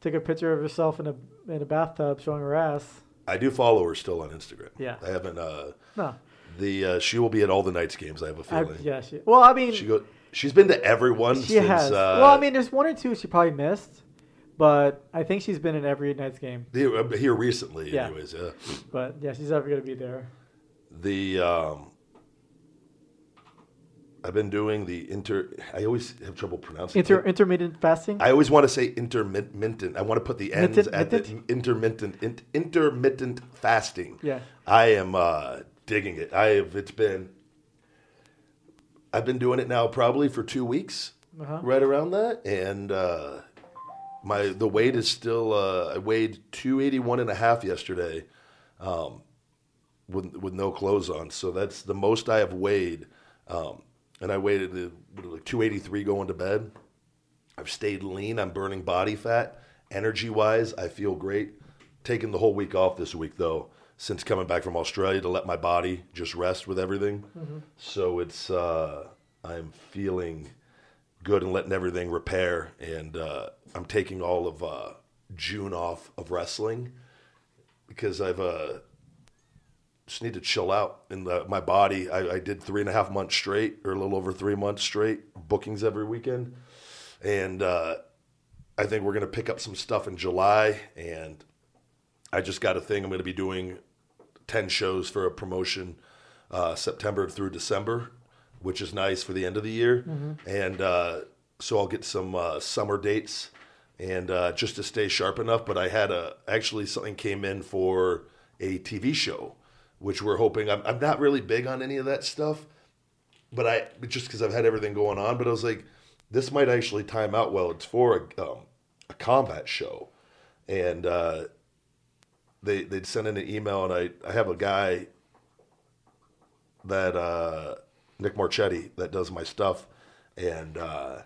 took a picture of herself in a in a bathtub showing her ass.
I do follow her still on Instagram.
Yeah.
I haven't. Uh,
No,
the uh, she will be at all the Knights games. I have a feeling.
yeah, she. Well, I mean,
She go. She's been to everyone
she
since.
has.
Uh,
well, I mean, there's one or two she probably missed, but I think she's been in every Knights game.
Here, uh, here recently,
Yeah.
anyways. Yeah.
But yeah, she's never gonna be there.
The um, I've been doing the inter. I always have trouble pronouncing.
Inter
it.
intermittent fasting.
I always want to say intermittent. I want to put the ends at the intermittent in, intermittent fasting.
Yeah.
I am uh, digging it. I have. It's been. I've been doing it now probably for two weeks,
Uh-huh.
right around that, and uh, my the weight is still. Uh, I weighed 281 and a half yesterday, um, with with no clothes on. So that's the most I have weighed, um, and I weighed what, like 283 going to bed. I've stayed lean. I'm burning body fat. Energy wise, I feel great. Taking the whole week off this week though, since coming back from Australia to let my body just rest with everything. So it's uh, I'm feeling good and letting everything repair. And uh, I'm taking all of uh, June off of wrestling because I've uh, just need to chill out in the, my body. I, I did three and a half months straight, or a little over three months straight, bookings every weekend, and uh, I think we're gonna pick up some stuff in July. And I just got a thing. I'm gonna be doing ten shows for a promotion uh, September through December, which is nice for the end of the year. And uh, so I'll get some uh, summer dates and uh, just to stay sharp enough. But I had a actually something came in for a TV show, which we're hoping. I'm, I'm not really big on any of that stuff, but I just because I've had everything going on. But I was like, this might actually time out well. It's for a, um, a combat show, and uh, they they'd send in an email, and I I have a guy that uh, Nick Marchetti that does my stuff, and uh,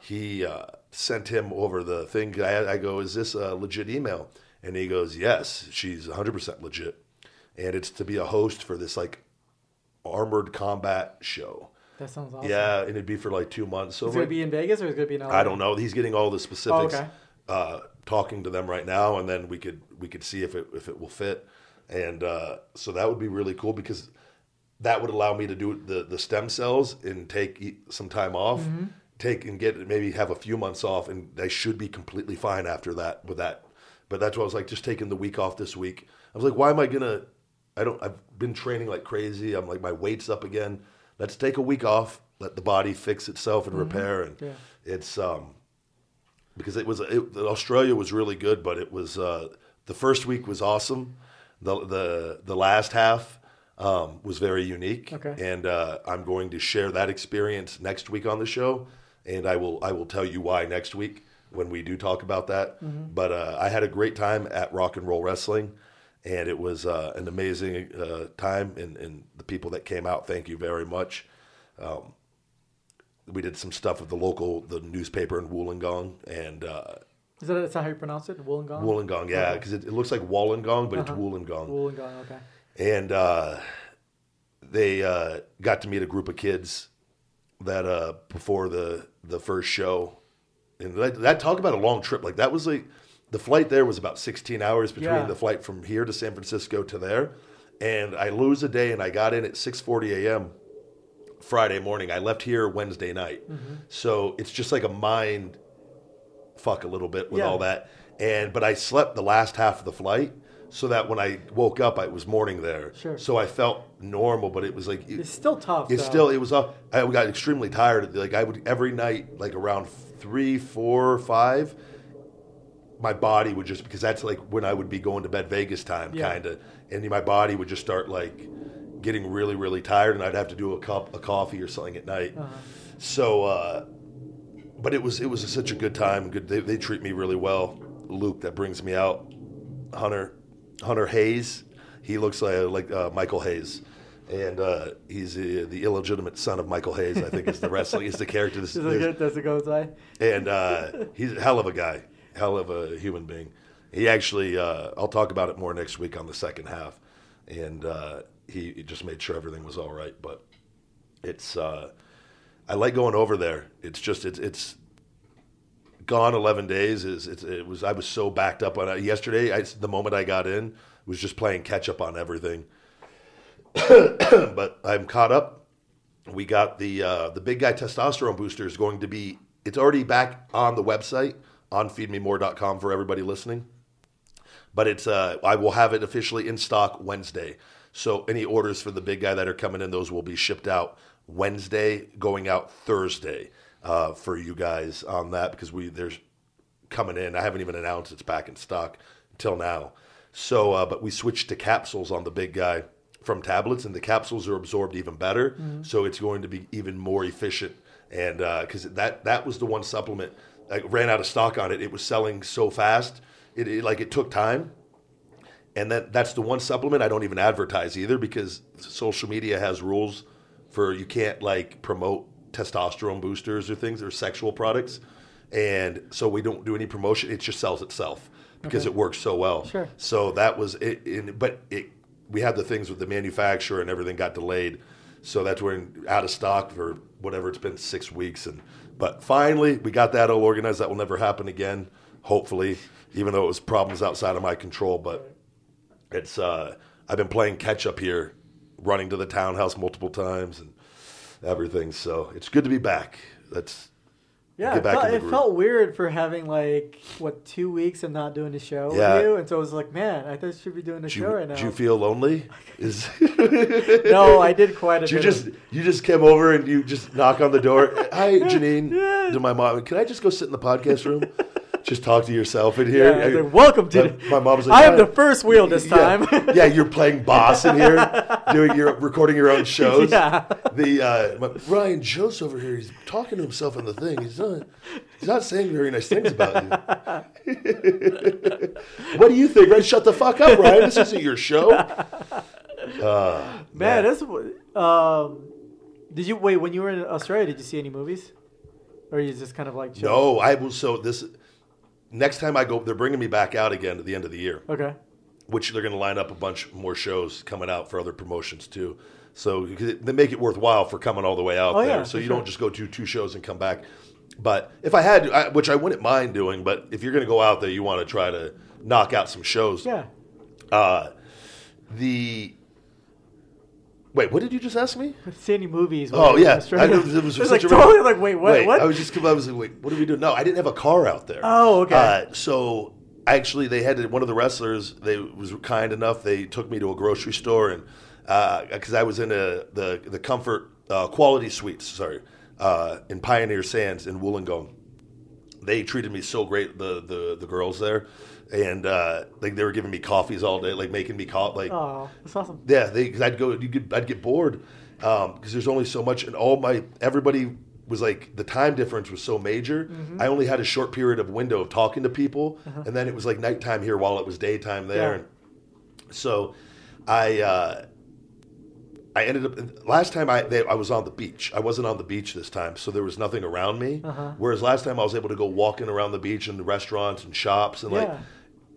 he uh, sent him over the thing. I, I go, "Is this a legit email?" And he goes, "Yes, she's 100 percent legit, and it's to be a host for this like armored combat show."
That sounds awesome.
Yeah, and it'd be for like two months. So
Is it
like-
gonna be in Vegas or is it gonna be in LA?
I don't know. He's getting all the specifics.
Oh, okay.
uh, talking to them right now, and then we could we could see if it if it will fit. And uh, so that would be really cool because that would allow me to do the the stem cells and take some time off,
Mm-hmm.
take and get maybe have a few months off, and I should be completely fine after that with that. But that's why I was like, just taking the week off this week. I was like, why am I gonna? I don't. I've been training like crazy. I'm like my weight's up again. Let's take a week off. Let the body fix itself and repair. And
Mm-hmm. Yeah.
it's um because it was it, Australia was really good, but it was uh, the first week was awesome. The the the last half um, was very unique,
Okay.
and uh, I'm going to share that experience next week on the show, and I will I will tell you why next week when we do talk about that. But uh, I had a great time at Rock and Roll Wrestling, and it was uh, an amazing uh, time, and, and the people that came out, thank you very much we did some stuff with the local the newspaper in Wollongong and uh,
Is that that's not how you pronounce it? Wollongong.
Wollongong, yeah, because it, it looks like Wollongong, but it's Wollongong.
Wollongong. Okay.
And uh, they uh, got to meet a group of kids that uh, before the the first show, and that, that talk about a long trip. Like that was like the flight there was about 16 hours between
Yeah.
the flight from here to San Francisco to there, and I lose a day, and I got in at 6:40 a.m. Friday morning. I left here Wednesday night, so it's just like a mind fuck a little bit with
Yeah.
all that. And but I slept the last half of the flight, so that when I woke up, I was morning there.
Sure.
So I felt normal, but it was like it-
It's still tough.
it's
though.
still it was uh, I got extremely tired. Like I would every night, like around three, four, five, my body would just because that's like when I would be going to bed Vegas time,
Yeah.
kind of, and my body would just start like getting really, really tired, and I'd have to do a cup of coffee or something at night.
Uh-huh.
So, uh, but it was it was such a good time. Good, they, they treat me really well. Luke that brings me out, Hunter Hunter Hayes. He looks like like uh, Michael Hayes. And uh, he's uh, the illegitimate son of Michael Hayes. I think is the wrestling is the character. This,
Does it,
this-
go- does it go inside?
and uh, he's a hell of a guy, hell of a human being. He actually, uh, I'll talk about it more next week on the second half, and uh, he, he just made sure everything was all right. But it's, uh, I like going over there. It's just, it's, it's gone 11 days. Is it's, it was, I was so backed up on it yesterday. I, the moment I got in, was just playing catch up on everything. but I'm caught up we got the uh, the big guy testosterone booster is going to be it's already back on the website on feedmemore.com for everybody listening. But it's uh, I will have it officially in stock Wednesday. So any orders for the big guy that are coming in, those will be shipped out Wednesday, going out Thursday uh, for you guys on that because we there's coming in. I haven't even announced it's back in stock until now. So, uh, but we switched to capsules on the big guy from tablets, and the capsules are absorbed even better. So it's going to be even more efficient. And because that that was the one supplement I ran out of stock on it. It was selling so fast. It, it like it took time. And that that's the one supplement I don't even advertise either because social media has rules for you can't like promote testosterone boosters or things or sexual products. And so we don't do any promotion. It just sells itself because it works so well.
Sure.
So that was it. In, but it we had the things with the manufacturer and everything got delayed. So that's where in, out of stock for whatever it's been six weeks and but finally we got that all organized. That will never happen again. Hopefully, even though it was problems outside of my control, but it's uh, I've been playing catch up here, running to the townhouse multiple times and everything. So it's good to be back. That's
Yeah, it, felt, it felt weird for having like what two weeks of not doing the show
Yeah.
with you, and so I was like, man, I thought I should be doing the show
you,
right now.
do you feel lonely? Is
no, I did quite a
you
bit.
just
of,
you just came over and you just knock on the door. Hi, Janine. To my mom, can I just go sit in the podcast room? Just talk to yourself in here.
Yeah, like, welcome to.
My, my mom's like,
I am the first wheel this
Yeah.
time.
yeah, you're playing boss in here, doing your recording your own shows.
Yeah.
The uh, my- Ryan Joe's over here. He's talking to himself on the thing. He's not. He's not saying very nice things about you. what do you think? Ryan? Shut the fuck up, Ryan. This isn't your show. Uh,
Man, that's what- um. Did you wait when you were in Australia? Did you see any movies, or you just kind of like
no. I will. So this next time I go, they're bringing me back out again at the end of the year.
Okay.
which they're going to line up a bunch more shows coming out for other promotions too. So they make it worthwhile for coming all the way out
Oh,
there.
yeah,
so you
sure.
don't just go to two shows and come back. But if I had, I, which I wouldn't mind doing, but if you're going to go out there, you want to try to knock out some shows.
Yeah.
Uh, the wait, what did you just ask me?
See any movies?
Oh
you were in
yeah, I know, it was
It's
such
like totally like wait what
Wait,
what?
I was just I was like, wait, what are we doing? No, I didn't have a car out there.
Oh, okay.
Uh, so actually, they had one of the wrestlers. They was kind enough. They took me to a grocery store and because I was in a the the comfort uh, quality suites. Sorry, uh, in Pioneer Sands in Wollongong. They treated me so great. The the the girls there. And uh, like they were giving me coffees all day, like making me coffee, like
oh, that's awesome.
yeah, they because I'd go, you could, I'd get bored because there's only so much, and all my everybody was like the time difference was so major.
Mm-hmm.
I only had a short period of window of talking to people, and then it was like nighttime here while it was daytime there.
Uh-huh. Yeah.
And so, I uh, I ended up last time I they, I was on the beach. I wasn't on the beach this time, so there was nothing around me.
Uh-huh.
Whereas last time I was able to go walking around the beach and the restaurants and shops and like
Yeah.
and,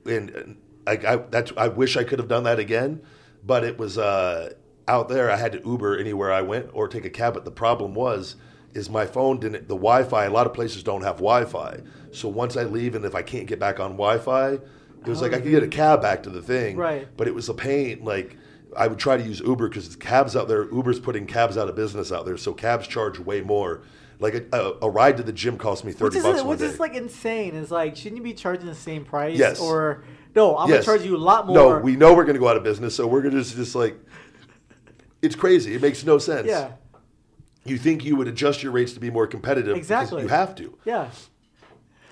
and I, I that's I wish I could have done that again, but it was uh, out there. I had to Uber anywhere I went or take a cab. But the problem was, is my phone didn't the Wi-Fi. A lot of places don't have Wi-Fi. So once I leave and if I can't get back on Wi-Fi, it was like I could get a cab back to the thing.
Right.
But it was a pain. Like I would try to use Uber because cabs out there. Uber's putting cabs out of business out there. So cabs charge way more. Like a, a, a ride to the gym cost me
Which
thirty
is
bucks one
which
day.
is like insane. Is like shouldn't you be charging the same price?
Yes.
Or no, I'm
Yes.
gonna charge you a lot more.
No, we know we're going to go out of business, so we're going to just, just like, it's crazy. It makes no sense.
yeah
You think you would adjust your rates to be more competitive.
Exactly.
You have to.
yeah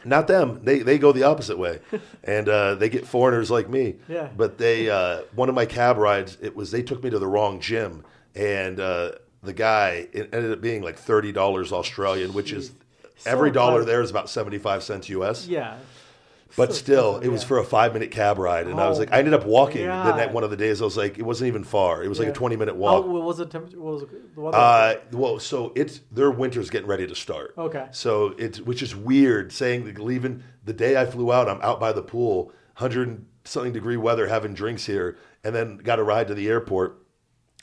Not them. They, they go the opposite way. and uh, they get foreigners like me.
Yeah.
But they, uh, one of my cab rides, it was, they took me to the wrong gym. And uh, the guy, it ended up being like $30 Australian, which is,
So
every dollar
close.
there is about 75 cents US.
yeah.
But
So
still, it was for a five minute cab ride, and I was
Oh
like, I ended up walking the
God.
night one of the days. I was like, it wasn't even far. It was like
Yeah.
a twenty minute
Oh,
walk.
what was the temperature? What was the weather?
Uh, well, so it's their winter's getting ready to start.
Okay.
So it's which is weird saying that leaving the day I flew out, I'm out by the pool, hundred something degree weather, having drinks here, and then got a ride to the airport,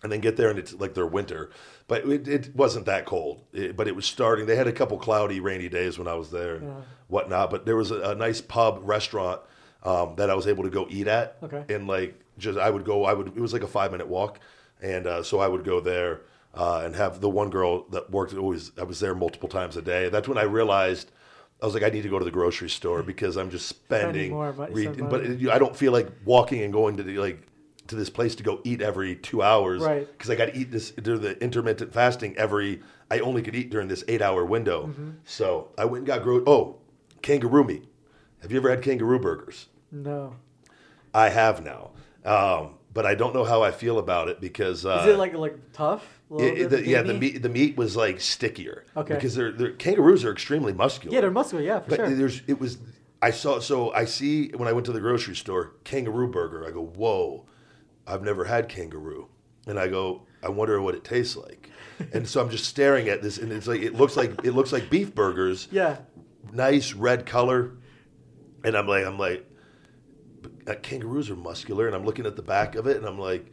and then get there and it's like their winter. But it, it wasn't that cold. It- but it was starting. They had a couple cloudy, rainy days when I was there and whatnot. But there was a, a nice pub restaurant um, that I was able to go eat at.
Okay.
And like just I would go. I would. It was like a five minute walk, and uh, so I would go there uh, and have the one girl that worked always. I was there multiple times a day. That's when I realized I was like, I need to go to the grocery store because I'm just spending.
more money-
re- but it- I don't feel like walking and going to the, like to this place to go eat every two hours,
Right.
Because I got to eat this during the intermittent fasting every. I only could eat during this eight hour window,
Mm-hmm.
so I went and got gro- oh kangaroo meat. Have you ever had kangaroo burgers?
No.
I have now, um, but I don't know how I feel about it because uh,
Is it like like tough?
It- it- the, yeah, the meat the meat was like stickier.
Okay.
Because they're, they're kangaroos are extremely muscular.
Yeah, they're muscular. Yeah, for
But
sure.
there's it was I saw so I see when I went to the grocery store kangaroo burger. I go whoa, I've never had kangaroo, and I go I wonder what it tastes like. and so I'm just staring at this, and it's like it looks like it looks like beef burgers,
Yeah.
nice red color, and I'm like I'm like, uh, kangaroos are muscular, and I'm looking at the back of it, and I'm like.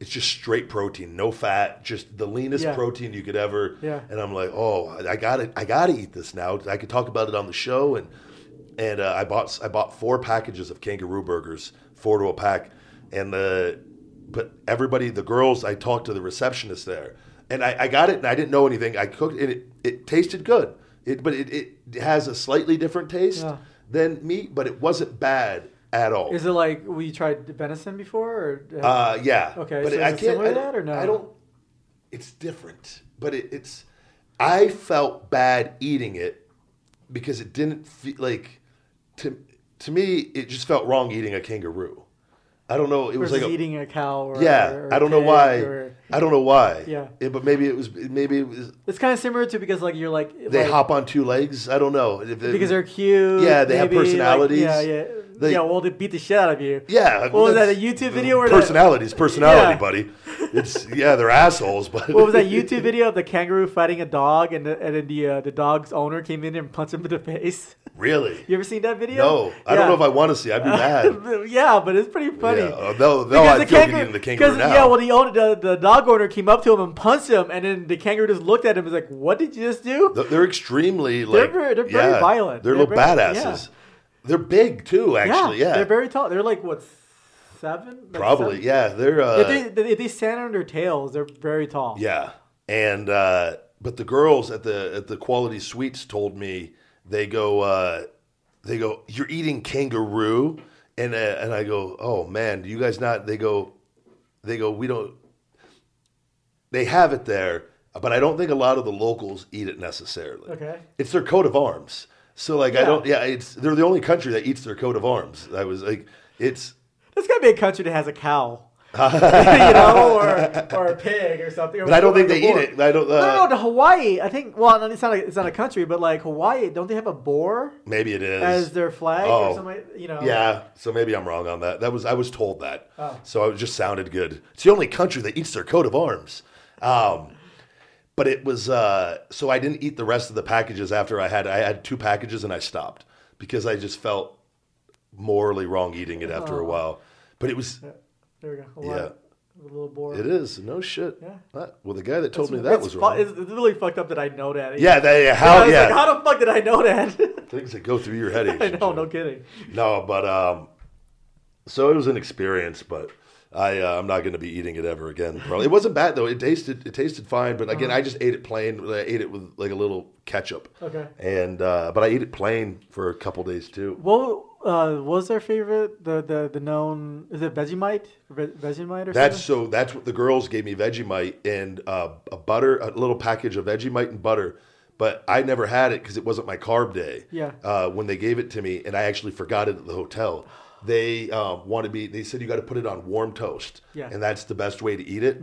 It's just straight protein, no fat, just the leanest
Yeah.
protein you could ever.
Yeah.
And I'm like, oh, I got to I got to eat this now. I could talk about it on the show, and and uh, I bought I bought four packages of kangaroo burgers, four to a pack, and the but everybody, the girls, I talked to the receptionist there, and I, I got it, and I didn't know anything. I cooked it, it, it tasted good, it, but it, it has a slightly different taste
Yeah.
than meat, but it wasn't bad at all.
Is it like we tried venison before? Or,
Uh, yeah.
Okay,
but
so is
I
it
can't.
similar
I
that or no?
I don't. It's different, but it, it's. I felt bad eating it because it didn't feel like to to me. It just felt wrong eating a kangaroo. I don't know. It was like a,
eating a cow or
yeah.
or
I don't know why.
or-
I don't know why.
Yeah.
It- but maybe it was. Maybe it was.
it's kind of similar to because like you're like
They
like,
hop on two legs. I don't know. They-
because they're cute.
Yeah, they have
maybe, like,
personalities.
yeah, yeah,
They-
yeah. Well, they beat the shit out of you.
Yeah.
What was that? A YouTube video where
personalities? Personality,
Yeah.
buddy. It's yeah. They're assholes, but
What was that YouTube video of the kangaroo fighting a dog and the, and then the uh, the dog's owner came in and punched him in the face?
Really?
You ever seen that video?
No, I don't know if I want to see. I'd be mad.
yeah, but it's pretty funny.
Yeah, uh, they'll
Because
I feel eating the kangaroo now.
Yeah, well, the, owner, the the dog owner came up to him and punched him, and then the kangaroo just looked at him and was like, "What did you just do?"
They're extremely
They're very- they're very
yeah,
violent.
They're,
They're
little
very-
badasses. They're big too, actually. Yeah,
they're very tall. They're like what seven? Like
probably.
seven?
Yeah, they're uh,
If they, if they stand on their tails, they're very tall.
yeah. And uh, but the girls at the at the Quality Suites told me they go uh, they go you're eating kangaroo and uh, and I go oh man do you guys not they go they go we don't they have it there but I don't think a lot of the locals eat it necessarily.
Okay.
It's their coat of arms. So like I don't yeah, it's they're the only country that eats their coat of arms. I was like it's
There's gotta be a country that has a cow. you know, or, or a pig or something.
but I don't think they eat it. I don't
No,
uh,
no, no, to Hawaii. I think. Well, it's not. A, it's not a country, but like Hawaii, don't they have a boar
maybe it is.
as their flag
Oh.
or something? You know.
Yeah, so maybe I'm wrong on that. That was I was told that.
Oh.
So it just sounded good. It's the only country that eats their coat of arms. Um, but it was uh, so I didn't eat the rest of the packages after I had I had two packages and I stopped because I just felt morally wrong eating it after a
Oh.
while. But it was
There we go. Hawaii.
Yeah.
A little boar.
it is no shit.
Yeah.
Well, the guy that told
It's-
me that was
fu-
wrong.
It's, really fucked up that I know that.
yeah, they, how yeah
like, how the fuck did I know that?
things that go through your head.
I know, no kidding.
No, but um, so it was an experience, but I uh, I'm not going to be eating it ever again. Probably it wasn't bad though. It tasted it tasted fine, but again, I just ate it plain. I ate it with like a little ketchup.
Okay.
And uh, but I ate it plain for a couple days too.
What uh, was their favorite? The the the known is it Vegemite? Ve- Vegemite or
That's
something?
so. That's what the girls gave me Vegemite and uh, a butter, a little package of Vegemite and butter. But I never had it because it wasn't my carb day.
Yeah.
Uh, when they gave it to me, and I actually forgot it at the hotel. They want to be. They said you got to put it on warm toast.
Yeah.
And that's the best way to eat it.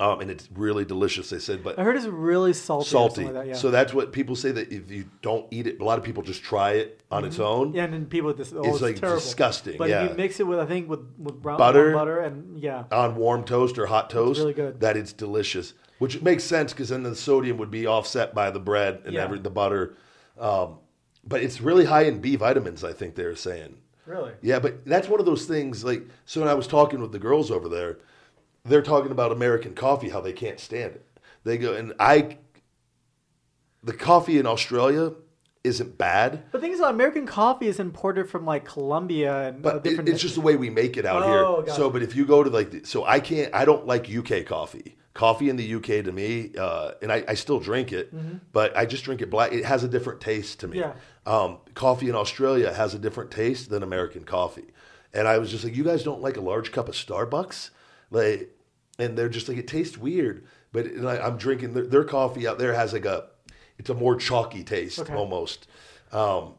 Um, and it's really delicious. They said, but
I heard it's really salty.
salty.
Like that, yeah.
So that's what people say that if you don't eat it, a lot of people just try it on its own.
Mm-hmm. yeah, and then people just oh,
It's,
it's,
like,
terrible.
disgusting,
But
yeah.
if you mix it with I think with with brown
Butter.
butter and yeah,
on warm toast or hot toast,
really good.
that it's delicious. Which makes sense because then the sodium would be offset by the bread and
Yeah.
every the butter. Um, but it's really high in B vitamins. I think they're saying.
Really.
Yeah, but that's one of those things. Like, so when I was talking with the girls over there, they're talking about American coffee, how they can't stand it. They go, and I, the coffee in Australia isn't bad,
But the thing is, American coffee is imported from like Colombia and
but it-
different.
it's just the way we make it out
Oh,
here. So, but if you go to like, the, so I can't, I don't like UK coffee Coffee in the UK to me, uh, and I, I still drink it, but I just drink it black. It has a different taste to me.
Yeah.
Um, coffee in Australia has a different taste than American coffee, and I was just like, you guys don't like a large cup of Starbucks, like, and they're just like, it tastes weird. But and I, I'm drinking their, their coffee out there has like a, it's a more chalky taste
Okay.
almost. Um,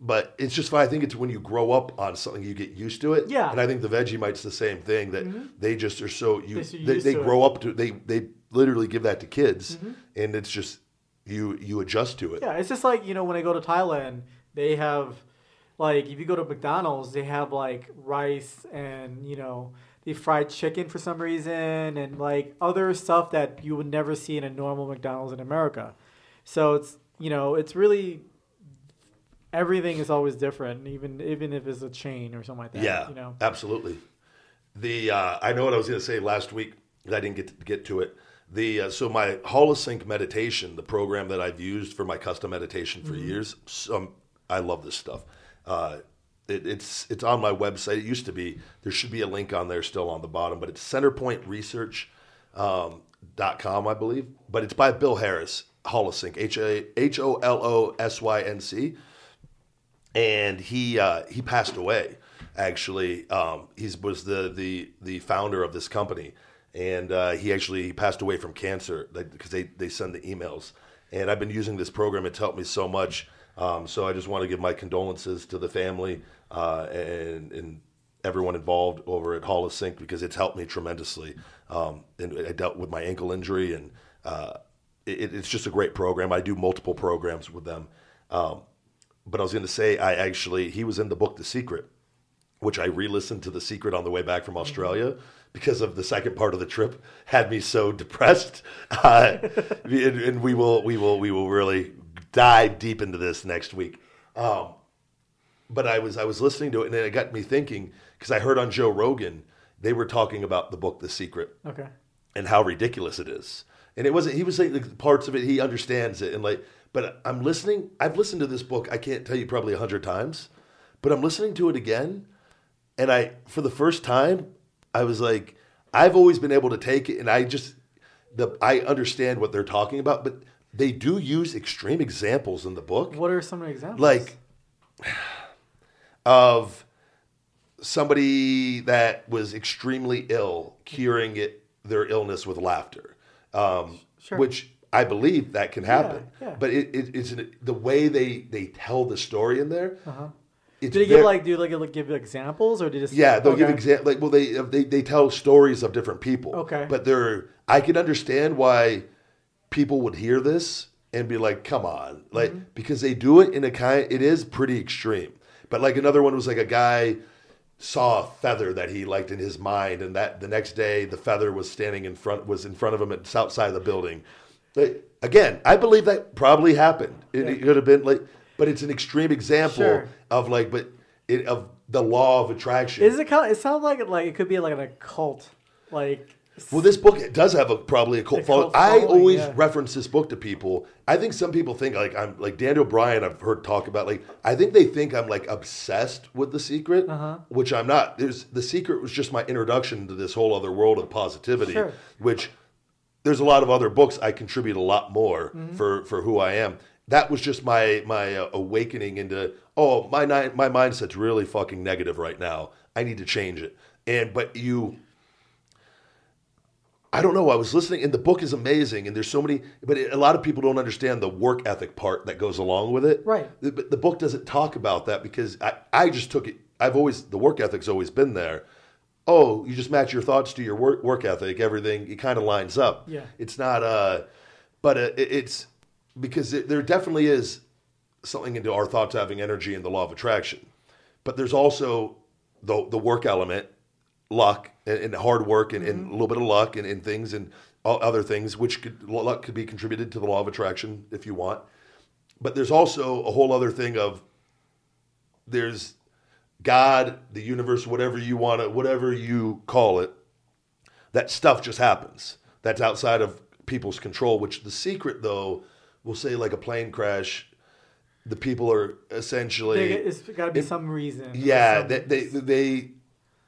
but it's just fine. I think it's when you grow up on something, you get used to it.
Yeah.
And I think the Vegemite's the same thing. That mm-hmm. they just are so you they, they
to it.
grow up to they they literally give that to kids, mm-hmm. and it's just you you adjust to it.
Yeah, it's just like you know when I go to Thailand, they have like if you go to McDonald's, they have like rice and you know they fried chicken for some reason and like other stuff that you would never see in a normal McDonald's in America. So it's you know it's really everything is always different, even even if it's a chain or something like that.
Yeah,
you know.
absolutely. The uh, I know what I was going to say last week. but I didn't get to get to it. The uh, so my Holosync meditation, the program that I've used for my custom meditation for years. Some I love this stuff. Uh, it, it's it's on my website. It used to be. There should be a link on there still on the bottom, but it's Centerpointe Research um, dot com, I believe. But it's by Bill Harris, Holosync, H A H O L O S Y N C and he uh, he passed away. Actually, um, he was the, the the founder of this company, and uh, he actually he passed away from cancer because they they send the emails. And I've been using this program; it's helped me so much. Um, so I just want to give my condolences to the family uh, and and everyone involved over at Holosync because it's helped me tremendously. Um, and I dealt with my ankle injury, and uh, it, it's just a great program. I do multiple programs with them. Um, but I was going to say, I actually, he was in the book The Secret, which I re listened to The Secret on the way back from Australia because of the second part of the trip had me so depressed. Uh, and, and we will, we will, we will really dive deep into this next week. Um, but I was, I was listening to it and then it got me thinking because I heard on Joe Rogan, they were talking about the book The Secret
Okay.
and how ridiculous it is. And it wasn't. He was saying like, parts of it. He understands it, and like. But I'm listening. I've listened to this book. I can't tell you probably a hundred times, but I'm listening to it again, and I for the first time, I was like, I've always been able to take it, and I just the I understand what they're talking about, but they do use extreme examples in the book
What are some examples?
like of somebody that was extremely ill curing it their illness with laughter um,
Sure.
which i believe that can happen
yeah.
but it, it, it's an, the way they they tell the story in there
Uh-huh.
it's
do they give like do like like give examples or do they just
yeah, they'll give
Okay.
example like well they they they tell stories of different people.
Okay.
But they're I can understand why people would hear this and be like, "Come on." Like
Mm-hmm.
because they do it in a kind it is pretty extreme. But like another one was like a guy saw a feather that he liked in his mind and that the next day the feather was standing in front was in front of him at outside of the building. Like, again, I believe that probably happened. It, it could have been like but it's an extreme example
Sure.
of like but it of the law of attraction.
Is it kind? Of, it sounds like it like it could be like an occult, like
Well, this book it does have a probably a cult
A
following. I always
yeah.
reference this book to people. I think some people think like I'm like Daniel Bryan. I've heard talk about like I think they think I'm like obsessed with the secret,
Uh-huh.
which I'm not. There's the secret was just my introduction to this whole other world of positivity,
Sure.
which there's a lot of other books I contribute a lot more
Mm-hmm.
for for who I am. That was just my my uh, awakening into oh my my mindset's really fucking negative right now. I need to change it. And but you I don't know. I was listening, and the book is amazing, and there's so many. But it, a lot of people don't understand the work ethic part that goes along with it.
Right.
The, but the book doesn't talk about that because I, I just took it. I've always the work ethic's always been there. Oh, you just match your thoughts to your work work ethic. Everything it kind of lines up.
Yeah.
It's not. Uh, but uh, it, it's because it, there definitely is something into our thoughts having energy and the law of attraction. But there's also the the work element, luck and, and hard work and, and a little bit of luck and, and things and other things which could luck could be contributed to the law of attraction if you want. But there's also a whole other thing of there's God, the universe, whatever you want to, whatever you call it, that stuff just happens. That's outside of people's control. Which the secret, though, we'll say like a plane crash, the people are essentially
They- it's got to be
it-
some reason.
yeah,
Some-
they, they they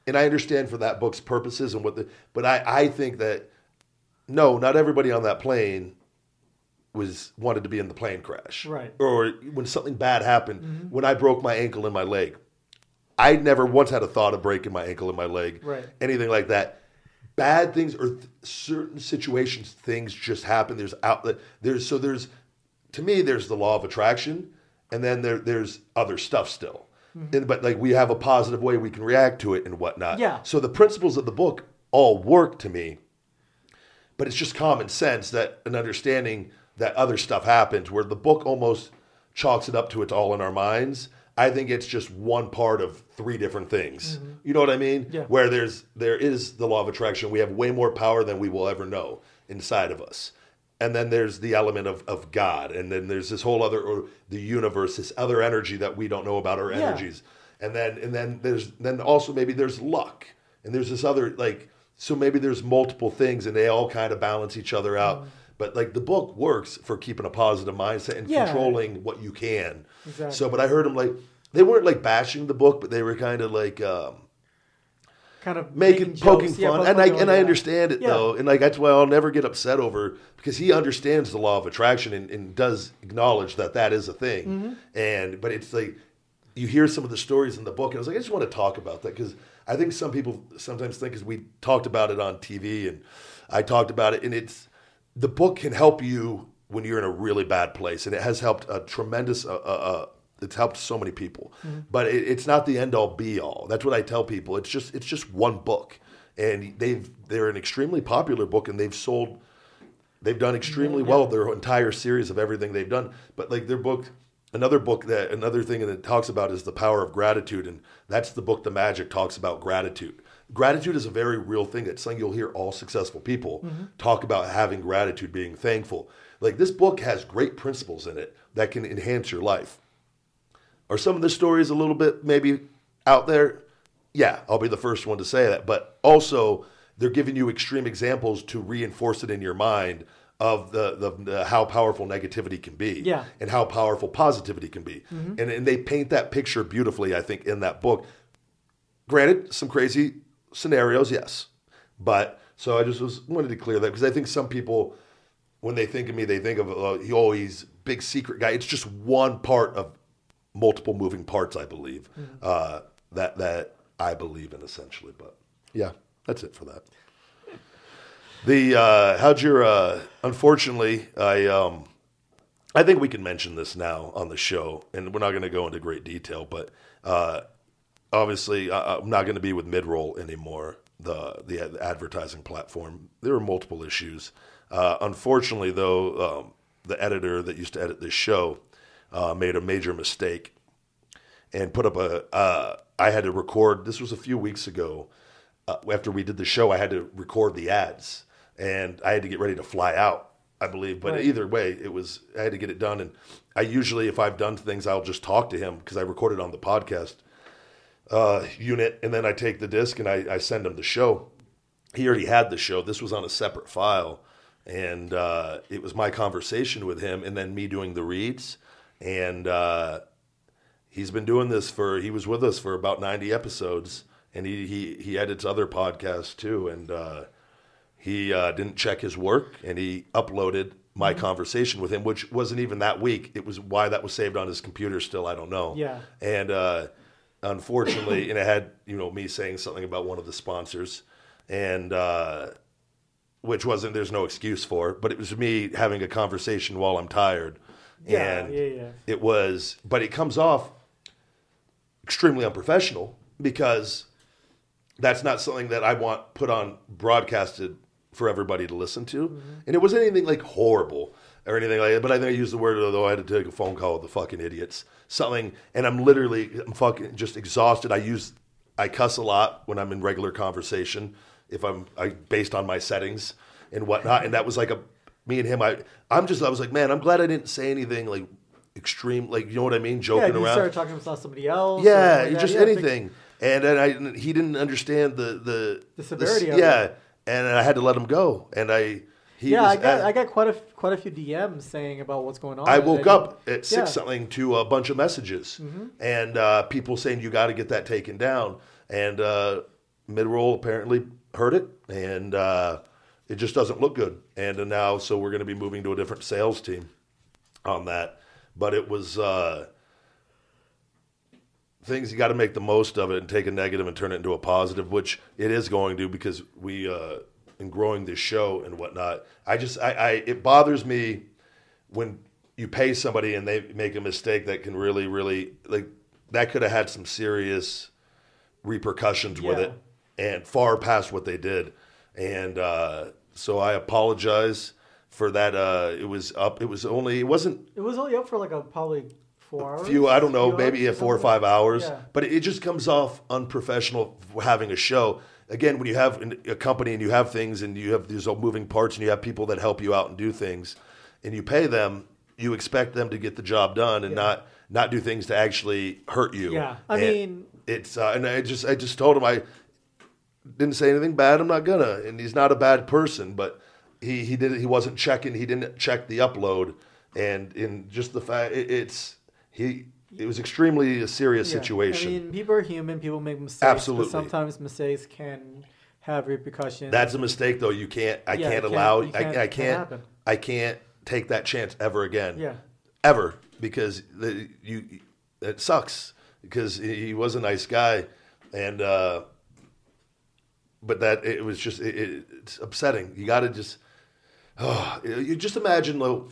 and I understand for that book's purposes and what the but I I think that no, not everybody on that plane was wanted to be in the plane crash.
Right.
Or when something bad happened, mm-hmm. when I broke my ankle and my leg, I never once had a thought of breaking my ankle and my leg,
Right.
anything like that. Bad things or th- certain situations, things just happen. There's outlet. There's so there's to me there's the law of attraction, and then there there's other stuff still. Mm-hmm. And, but like we have a positive way we can react to it and whatnot.
Yeah.
So the principles of the book all work to me but it's just common sense that an understanding that other stuff happens where the book almost chalks it up to it's all in our minds i think it's just one part of three different things. Mm-hmm. You know what i mean?
Yeah.
where there's there is the law of attraction. We have way more power than we will ever know inside of us. And then there's the element of, of god. And then there's this whole other or the universe this other energy that we don't know about our
Yeah.
energies. And then and then there's then also maybe there's luck. And there's this other like so maybe there's multiple things and they all kind of balance each other out mm. But like the book works for keeping a positive mindset and
Yeah.
controlling what you can
Exactly.
so but i heard them like they weren't like bashing the book but they were kind of like um
kind of
making
jokes.
poking
Yeah,
fun
poking
and I and I understand it
Yeah.
though and like that's why I'll never get upset over because he understands the law of attraction and, and does acknowledge that that is a thing
Mm-hmm.
and but it's like you hear some of the stories in the book and I was like I just want to talk about that because I think some people sometimes think because we talked about it on TV and I talked about it and it's the book can help you when you're in a really bad place and it has helped a tremendous uh, uh, uh, it's helped so many people. But it, it's not the end all be all that's what i tell people. It's just it's just one book. And they've they're an extremely popular book and they've sold they've done extremely well their entire series of everything they've done. But like their book another book that another thing that it talks about is the power of gratitude and that's the book the magic talks about gratitude gratitude is a very real thing it's something you'll hear all successful people mm-hmm. talk about having gratitude being thankful like this book has great principles in it that can enhance your life are some of the stories a little bit maybe out there? Yeah, I'll be the first one to say that. But also, they're giving you extreme examples to reinforce it in your mind of the, the, the how powerful negativity can be
Yeah.
and how powerful positivity can be. Mm-hmm. And, and they paint that picture beautifully, I think, in that book. Granted, some crazy scenarios, yes. But so I just was wanted to clear that because I think some people, when they think of me, they think of uh, oh he's big secret guy. It's just one part of multiple moving parts, I believe. Uh, that that I believe in essentially. But yeah, that's it for that. The uh, how'd your uh, unfortunately I um, I think we can mention this now on the show, and we're not going to go into great detail, but uh, obviously I, I'm not going to be with Midroll anymore, the the ad- advertising platform. There were multiple issues. Uh, unfortunately, though, um, the editor that used to edit this show uh, made a major mistake and put up a. Uh, I had to record. This was a few weeks ago. Uh, after we did the show, I had to record the ads, and I had to get ready to fly out. I believe, but
Right.
either way, it was I had to get it done. And I usually, if I've done things, I'll just talk to him because I recorded on the podcast uh, unit, and then I take the disc and I, I send him the show. He already had the show. This was on a separate file, and uh, it was my conversation with him, and then me doing the reads. And uh, he's been doing this for. He was with us for about ninety episodes, and he he he edits other podcasts too. And uh, he uh, didn't check his work, and he uploaded my conversation with him, which wasn't even that week. It was why that was saved on his computer. Still, I don't know.
Yeah.
And uh, unfortunately, and it had you know me saying something about one of the sponsors, and uh, which wasn't there's no excuse for, it, but it was me having a conversation while I'm tired.
Yeah,
and
yeah, yeah.
it was, but it comes off extremely unprofessional because that's not something that I want put on broadcasted for everybody to listen to.
Mm-hmm.
And it wasn't anything like horrible or anything like that. But I think I used the word though I had to take a phone call with the fucking idiots. Something and I'm literally I'm fucking just exhausted. I use I cuss a lot when I'm in regular conversation if I'm I based on my settings and whatnot. And that was like a me and him, I I'm just I was like, man, I'm glad I didn't say anything like extreme like you know what I mean,
Yeah,
joking
you
around.
started talking about somebody else.
Yeah,
like
just.
Yeah,
anything. And then I he didn't understand the the
The severity of
yeah,
it.
and I had to let him go. And I he
yeah, I got
at-
I got quite a quite a few DMs saying about what's going on.
I woke up at six
yeah. Mm-hmm.
something to a bunch of messages and uh, people saying you got to get that taken down. And uh, Midroll apparently heard it, and uh, it just doesn't look good. And uh, now, so we're going to be moving to a different sales team on that. But it was uh, things you got to make the most of it and take a negative and turn it into a positive, which it is going to because we in growing this show and whatnot. I just I, I it bothers me when you pay somebody and they make a mistake that can really really like that could have had some serious repercussions with it and far past what they did. And uh, so I apologize for that. Uh, it was up. It was only. It wasn't
It was only up for like a probably four hours.
few. I don't know. Maybe a four or five hours.
Yeah.
But it just comes off unprofessional having a show. Again, when you have a company and you have things and you have these all moving parts and you have people that help you out and do things, and you pay them, you expect them to get the job done and not not do things to actually hurt you.
Yeah. I
And
mean-
it's uh, and I just I just told him I didn't say anything bad. I'm not gonna, and he's not a bad person, but he he did he wasn't checking. He didn't check the upload, and in just the fact it, it's he it was extremely a serious
Yeah.
situation.
I mean, people are human. People make mistakes.
Absolutely.
Sometimes mistakes can have repercussions.
That's a mistake, though. You can't. I
Yeah,
can't
can't-
allow. I,
can't-
I
can't
can't. I can't take that chance ever again.
Yeah.
Ever because the, you it sucks because he he was a nice guy, and uh, but that it was just it, it, it's upsetting. You got to just oh, you just imagine though,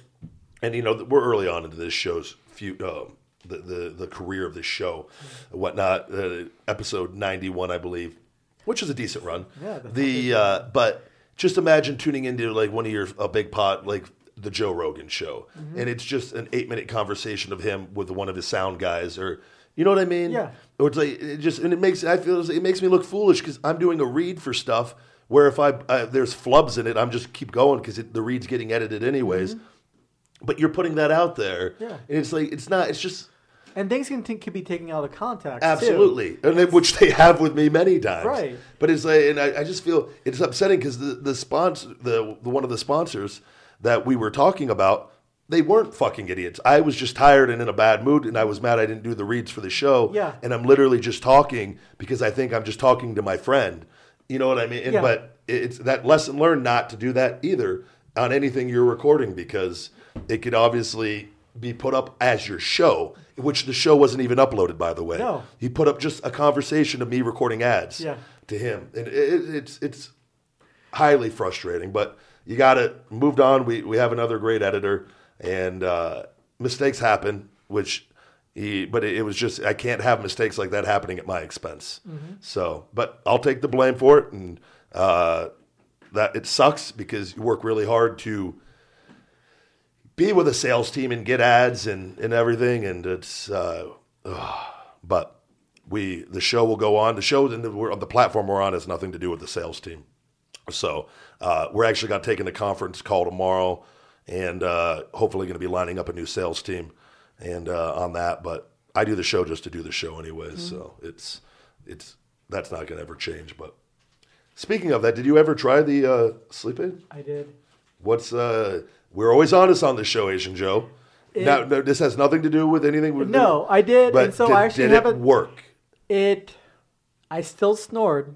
and you know we're early on into this show's few. Um, the, the, the career of this show, whatnot. Uh, episode ninety one, I believe, which is a decent run.
Yeah,
the uh, but just imagine tuning into like one of your a big pot like the Joe Rogan show,
Mm-hmm.
and it's just an eight minute conversation of him with one of his sound guys, or you know what I mean?
Yeah.
Or it's like it just and it makes I feel it makes me look foolish because I'm doing a read for stuff where if I, there's flubs in it, I'm just keep going because the read's getting edited anyways. But you're putting that out there,
Mm-hmm. Yeah.
and it's like it's not. It's just
and things can, t- can be taken out of context. too.
Absolutely, and then, which they have with me many times.
Right.
But it's like, and I, I just feel it's upsetting because the the sponsor, the, the one of the sponsors that we were talking about, they weren't fucking idiots. I was just tired and in a bad mood, and I was mad I didn't do the reads for the show.
Yeah.
And I'm literally just talking because I think I'm just talking to my friend. You know what I mean? And,
Yeah.
But it's that lesson learned not to do that either on anything you're recording because it could obviously be put up as your show, which the show wasn't even uploaded, by the way.
No.
He put up just a conversation of me recording ads
Yeah.
to him, and it, it, it's it's highly frustrating. But you got it. Moved on. We we have another great editor, and uh, mistakes happen, which. He, but it, it was just I can't have mistakes like that happening at my expense. So, but I'll take the blame for it, and uh, that it sucks because you work really hard to be with a sales team and get ads and, and everything. And it's, uh, ugh. but we, the show will go on. The show and the, we're, on the platform we're on has nothing to do with the sales team. So uh, we're actually going to take in a conference call tomorrow and uh, hopefully going to be lining up a new sales team and uh, on that. But I do the show just to do the show anyways. So it's, it's, that's not going to ever change. But speaking of that, did you ever try the uh, sleep aid?
I did.
What's uh? We're always honest on this show, Asian Joe. now, no, this has nothing to do with anything. With
No, I did,
But
and so
did,
I actually
did it
haven't-
work?
It, I still snored.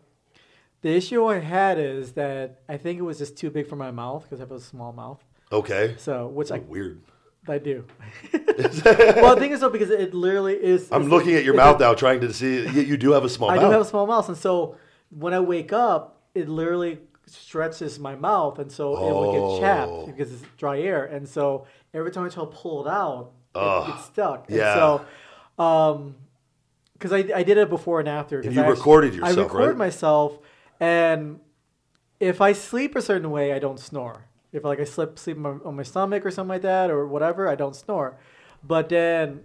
The issue I had is that I think it was just too big for my mouth because I have a small mouth.
Okay.
So, which I
Weird.
I do. well, the thing is though, because it literally is.
I'm looking at your mouth
a-
now, trying to see. You, you do have a small
I
mouth.
do have a small mouth, and so when I wake up, it literally stretches my mouth, and so it would get
Oh.
chapped because it's dry air, and so every time I try to pull it out, it gets stuck.
yeah.
And so, um, because I, I did it before and after.
you
I
recorded
I
yourself,
recorded
right?
myself, and if I sleep a certain way, I don't snore. If like I slip sleep on my, on my stomach or something like that or whatever, I don't snore. But then,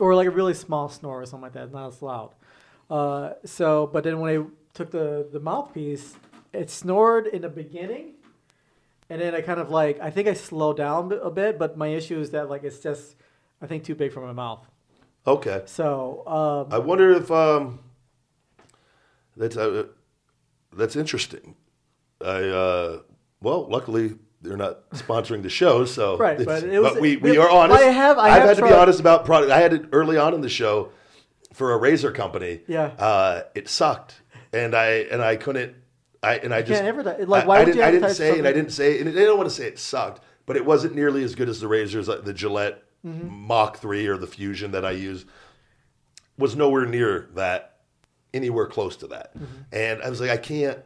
or like a really small snore or something like that, not as loud. Uh, so, but then when I took the the mouthpiece, it snored in the beginning, and then I kind of like I think I slowed down a bit. But my issue is that like it's just I think too big for my mouth.
Okay.
So um,
I wonder if um. That's uh, that's interesting. I uh, well, luckily they're not sponsoring the show, so
Right, but it was-
we, we
it-
are honest.
I have- I
have
have
had to be honest about product. I had it early on in the show for a razor company.
Yeah.
uh, it sucked, and I and I couldn't. I and I just
can't advertise- like,
I-
why
I,
would
didn't,
you
I didn't say and I didn't say and I don't want to say it sucked, but it wasn't nearly as good as the razors, like the Gillette
Mm-hmm.
Mach Three or the Fusion that I use. Was nowhere near that, anywhere close to that,
Mm-hmm.
and I was like, I can't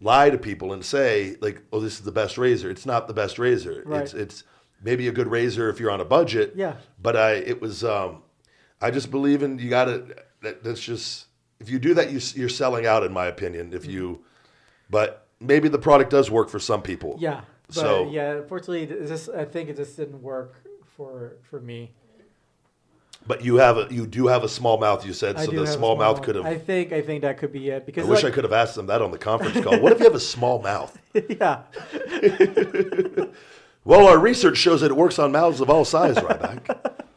lie to people and say like, oh, this is the best razor. It's not the best razor.
Right.
It's it's maybe a good razor if you're on a budget.
Yeah.
But I it was um, I just believe in you got to that, that's just if you do that you you're selling out in my opinion if you but maybe the product does work for some people.
Yeah. But
So
yeah, unfortunately, this I think it just didn't work for for me.
but you have a you do have a small mouth you said
I
so
do
the
have a
small mouth could have.
I think I think that could be it because
I
because
wish I
like-
could have asked them that on the conference call. What if you have a small mouth?
yeah.
Well, our research shows that it works on mouths of all sizes, Ryback.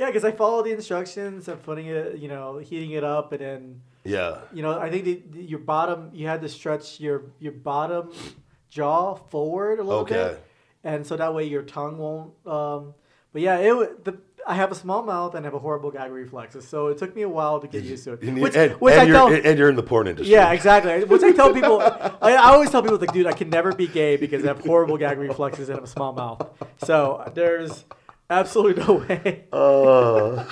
Yeah, because I followed the instructions of putting it, you know, heating it up, and then,
Yeah.
you know, I think the, the- your bottom, you had to stretch your your bottom jaw forward a little
Okay.
bit, and so that way your tongue won't. Um, but yeah, it the I have a small mouth and I have a horrible gag reflexes, so it took me a while to get used to it.
And,
Which,
and,
which
and
I
you're,
tell,
and you're in the porn industry.
yeah, exactly. Which I tell people, I, I always tell people like, dude, I can never be gay because I have horrible gag reflexes and I have a small mouth. So there's absolutely no way.
Uh,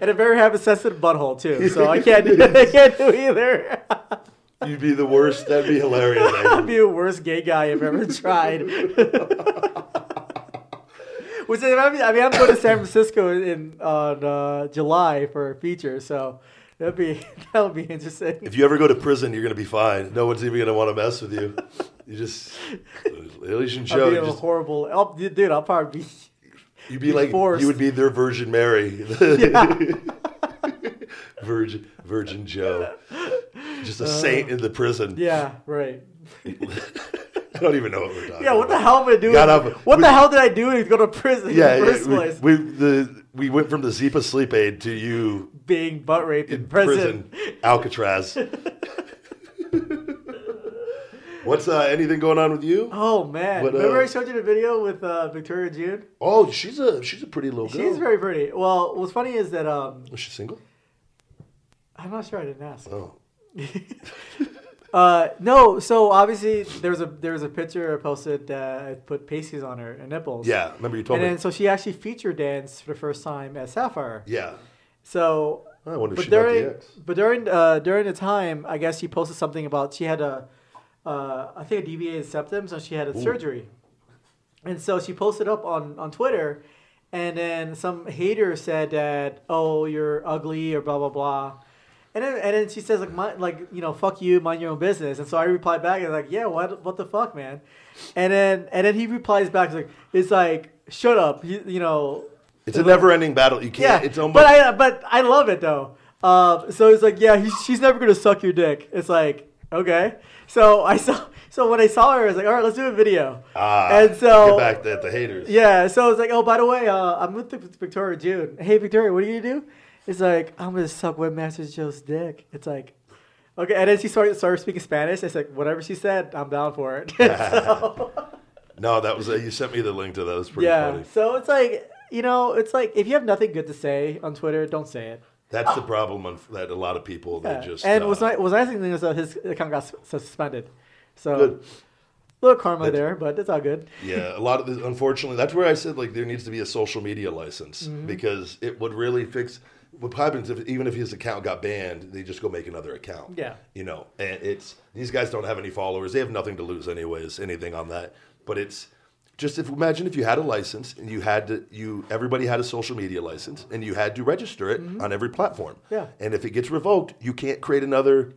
And a very have a sensitive butthole too, so I can't do I can't do either.
you'd be the worst. That'd be hilarious.
I'd be the worst gay guy I've ever tried. Which is, I mean, I mean, I'm going to San Francisco in on uh, July for a feature, so that'd be that would be interesting.
If you ever go to prison, you're going to be fine. No one's even going to want to mess with you. You just, Elysian
I'd
show.
be
You
a
just,
horrible, oh, dude. I'll probably be.
You'd be like,
forced.
you would be their Virgin Mary. Virgin, Virgin Joe. Just a saint in the prison.
Uh, Yeah, right.
I don't even know what we're talking
Yeah, what the hell am I doing?
Got up-
what
we-
the hell did I do to go to prison
Yeah,
in the
yeah,
first
we,
place?
we, the, we went from the Zyppah sleep aid to you
Being butt raped in,
in
prison.
prison, Alcatraz. What's uh, anything going on with you?
Oh man!
Uh,
Remember I showed you the video with uh, Victoria June?
Oh, she's a she's a pretty little girl.
She's very pretty. Well, what's funny is that um,
Is she single?
I'm not sure. I didn't ask.
Oh,
Uh, no. So obviously there's a there's a picture I posted that I put pasties on her and nipples.
yeah. Remember you told
And
me.
then so she actually feature danced for the first time at Sapphire.
yeah.
So
I wonder if
but
the
during
X.
but during uh, during the time, I guess she posted something about she had a uh, I think a deviated septum, so she had a surgery, and so she posted up on on Twitter, and then some hater said that oh you're ugly or blah blah blah. And then, and then she says like my, like you know fuck you mind your own business and so I replied back and like yeah what what the fuck man, and then and then he replies back like it's like shut up you, you know
It's a never-ending battle. You can't.
yeah,
It's almost.
but I but I love it though. Uh, so it's like, yeah, he's, she's never gonna suck your dick. It's like, okay. So I saw. So when I saw her, I was like, all right, let's do a video.
ah,
and so
get back at the haters.
yeah, so I was like, oh, by the way, uh, I'm with Victoria June. Hey, Victoria, what are you gonna do? It's like I'm gonna suck Webmaster Joe's dick. It's like. Okay, and then she started, started speaking Spanish. It's like whatever she said, I'm down for it. So-
No, that was uh, you sent me the link to that. It was pretty
yeah,
funny.
so it's like you know, it's like if you have nothing good to say on Twitter, don't say it.
That's the problem that a lot of people they just
and
uh,
was nice, what's nice thing is that his account got suspended, so
Good.
little karma
That-
there, but it's all good.
Yeah, a lot of the, unfortunately, that's where I said like there needs to be a social media license
Mm-hmm.
because it would really fix. What happens if even if his account got banned, they just go make another account.
Yeah.
you know, and it's these guys don't have any followers; they have nothing to lose anyways. Anything on that, but it's just if imagine if you had a license and you had to you everybody had a social media license and you had to register it on every platform.
Mm-hmm. Yeah.
and if it gets revoked, you can't create another.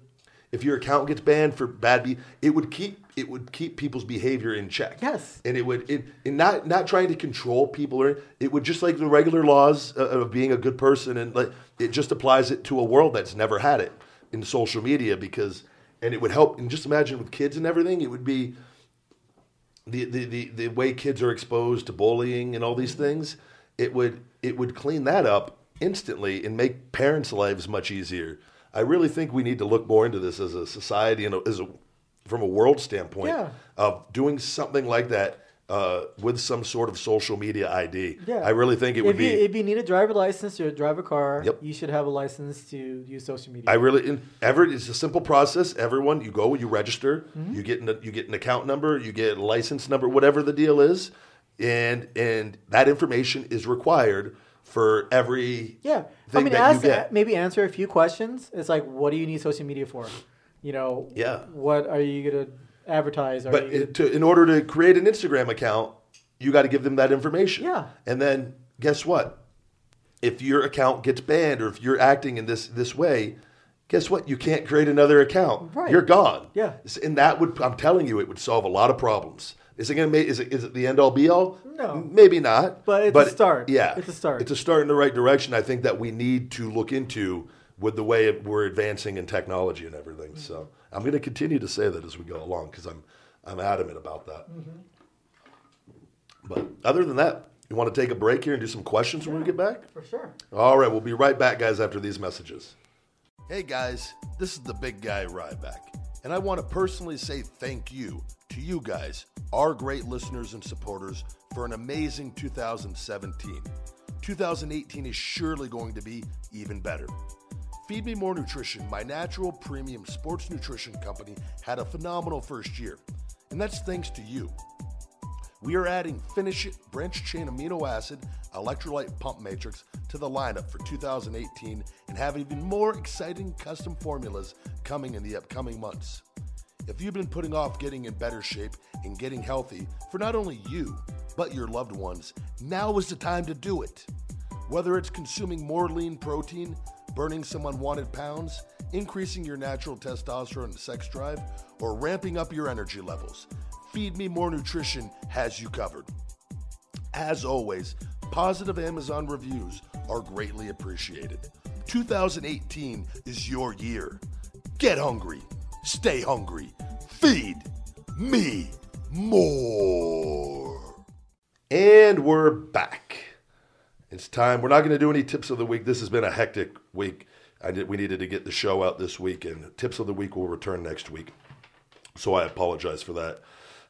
If your account gets banned for bad, be it would keep it would keep people's behavior in check
Yes.
and it would it, and not not trying to control people or it would just like the regular laws of being a good person and like it just applies it to a world that's never had it in social media because and it would help and just imagine with kids and everything it would be the the, the, the way kids are exposed to bullying and all these mm-hmm. things it would it would clean that up instantly and make parents' lives much easier. I really think we need to look more into this as a society and as a from a world standpoint
Yeah.
of doing something like that uh, with some sort of social media ID.
Yeah.
I really think it
if
would
you,
be.
if you need a driver license to drive a car,
Yep.
you should have a license to use social media.
I really, in, every, it's a simple process. Everyone, you go, you register,
Mm-hmm.
you get an, you get an account number, you get a license number, whatever the deal is, and and that information is required for every
yeah, I mean, ask, maybe answer a few questions. It's like, what do you need social media for? You know,
Yeah.
What are you gonna advertise?
But it, to, in order to create an Instagram account, you got to give them that information.
Yeah.
And then guess what? If your account gets banned or if you're acting in this this way, guess what? You can't create another account.
Right.
You're gone.
Yeah.
And that would I'm telling you, it would solve a lot of problems. Is it gonna make is it is it the end all be all?
No.
Maybe not.
But it's a start.
Yeah.
It's a start.
It's a start in the right direction. I think that we need to look into with the way we're advancing in technology and everything. So I'm going to continue to say that as we go along because I'm I'm adamant about that. Mm-hmm. But other than that, you want to take a break here and do some questions when we get back?
for sure?
All right, we'll be right back, guys, after these messages. Hey, guys, this is the big guy Ryback, and I want to personally say thank you to you guys, our great listeners and supporters, for an amazing 2017. 2018 is surely going to be even better. Feed Me More Nutrition, my natural premium sports nutrition company, had a phenomenal first year, and that's thanks to you. We are adding Finish It Branch Chain Amino Acid Electrolyte Pump Matrix to the lineup for 2018 and have even more exciting custom formulas coming in the upcoming months. If you've been putting off getting in better shape and getting healthy for not only you, but your loved ones, now is the time to do it. Whether it's consuming more lean protein, burning some unwanted pounds, increasing your natural testosterone and sex drive, or ramping up your energy levels, Feed Me More Nutrition has you covered. As always, positive Amazon reviews are greatly appreciated. 2018 is your year. Get hungry, stay hungry, feed me more. And we're back. It's time. We're not going to do any tips of the week. This has been a hectic week. I did, we needed to get the show out this week, and tips of the week will return next week. So I apologize for that.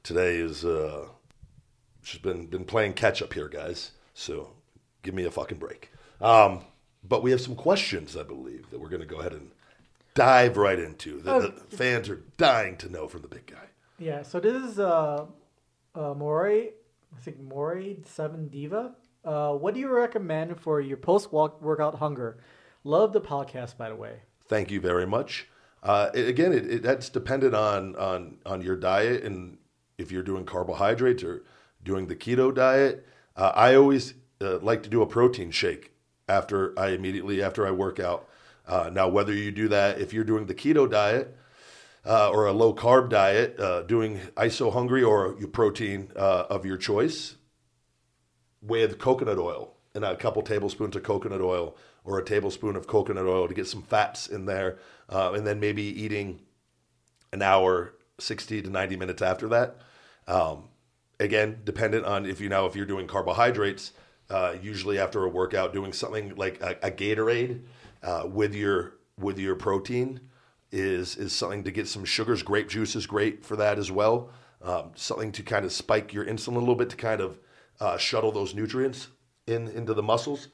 Today is uh, she's been been playing catch up here, guys. So give me a fucking break. Um, but we have some questions, I believe, that we're going to go ahead and dive right into. The, the fans are dying to know from the big guy.
Yeah. So this is uh, uh Mori, I think Mori Seven Diva. Uh, what do you recommend for your post workout hunger? Love the podcast, by the way.
Thank you very much. Uh, again, it, it, that's dependent on, on on your diet and if you're doing carbohydrates or doing the keto diet. Uh, I always uh, like to do a protein shake after I immediately after I work out. Uh, now, whether you do that if you're doing the keto diet uh, or a low carb diet, uh, doing iso hungry or your protein uh, of your choice, with coconut oil and a couple tablespoons of coconut oil or a tablespoon of coconut oil to get some fats in there, uh, and then maybe eating an hour, 60 to 90 minutes after that. Um, again, dependent on if you know if you're doing carbohydrates, uh, usually after a workout, doing something like a, a Gatorade uh, with your with your protein is is something to get some sugars. Grape juice is great for that as well. Um, something to kind of spike your insulin a little bit to kind of uh, shuttle those nutrients in into the muscles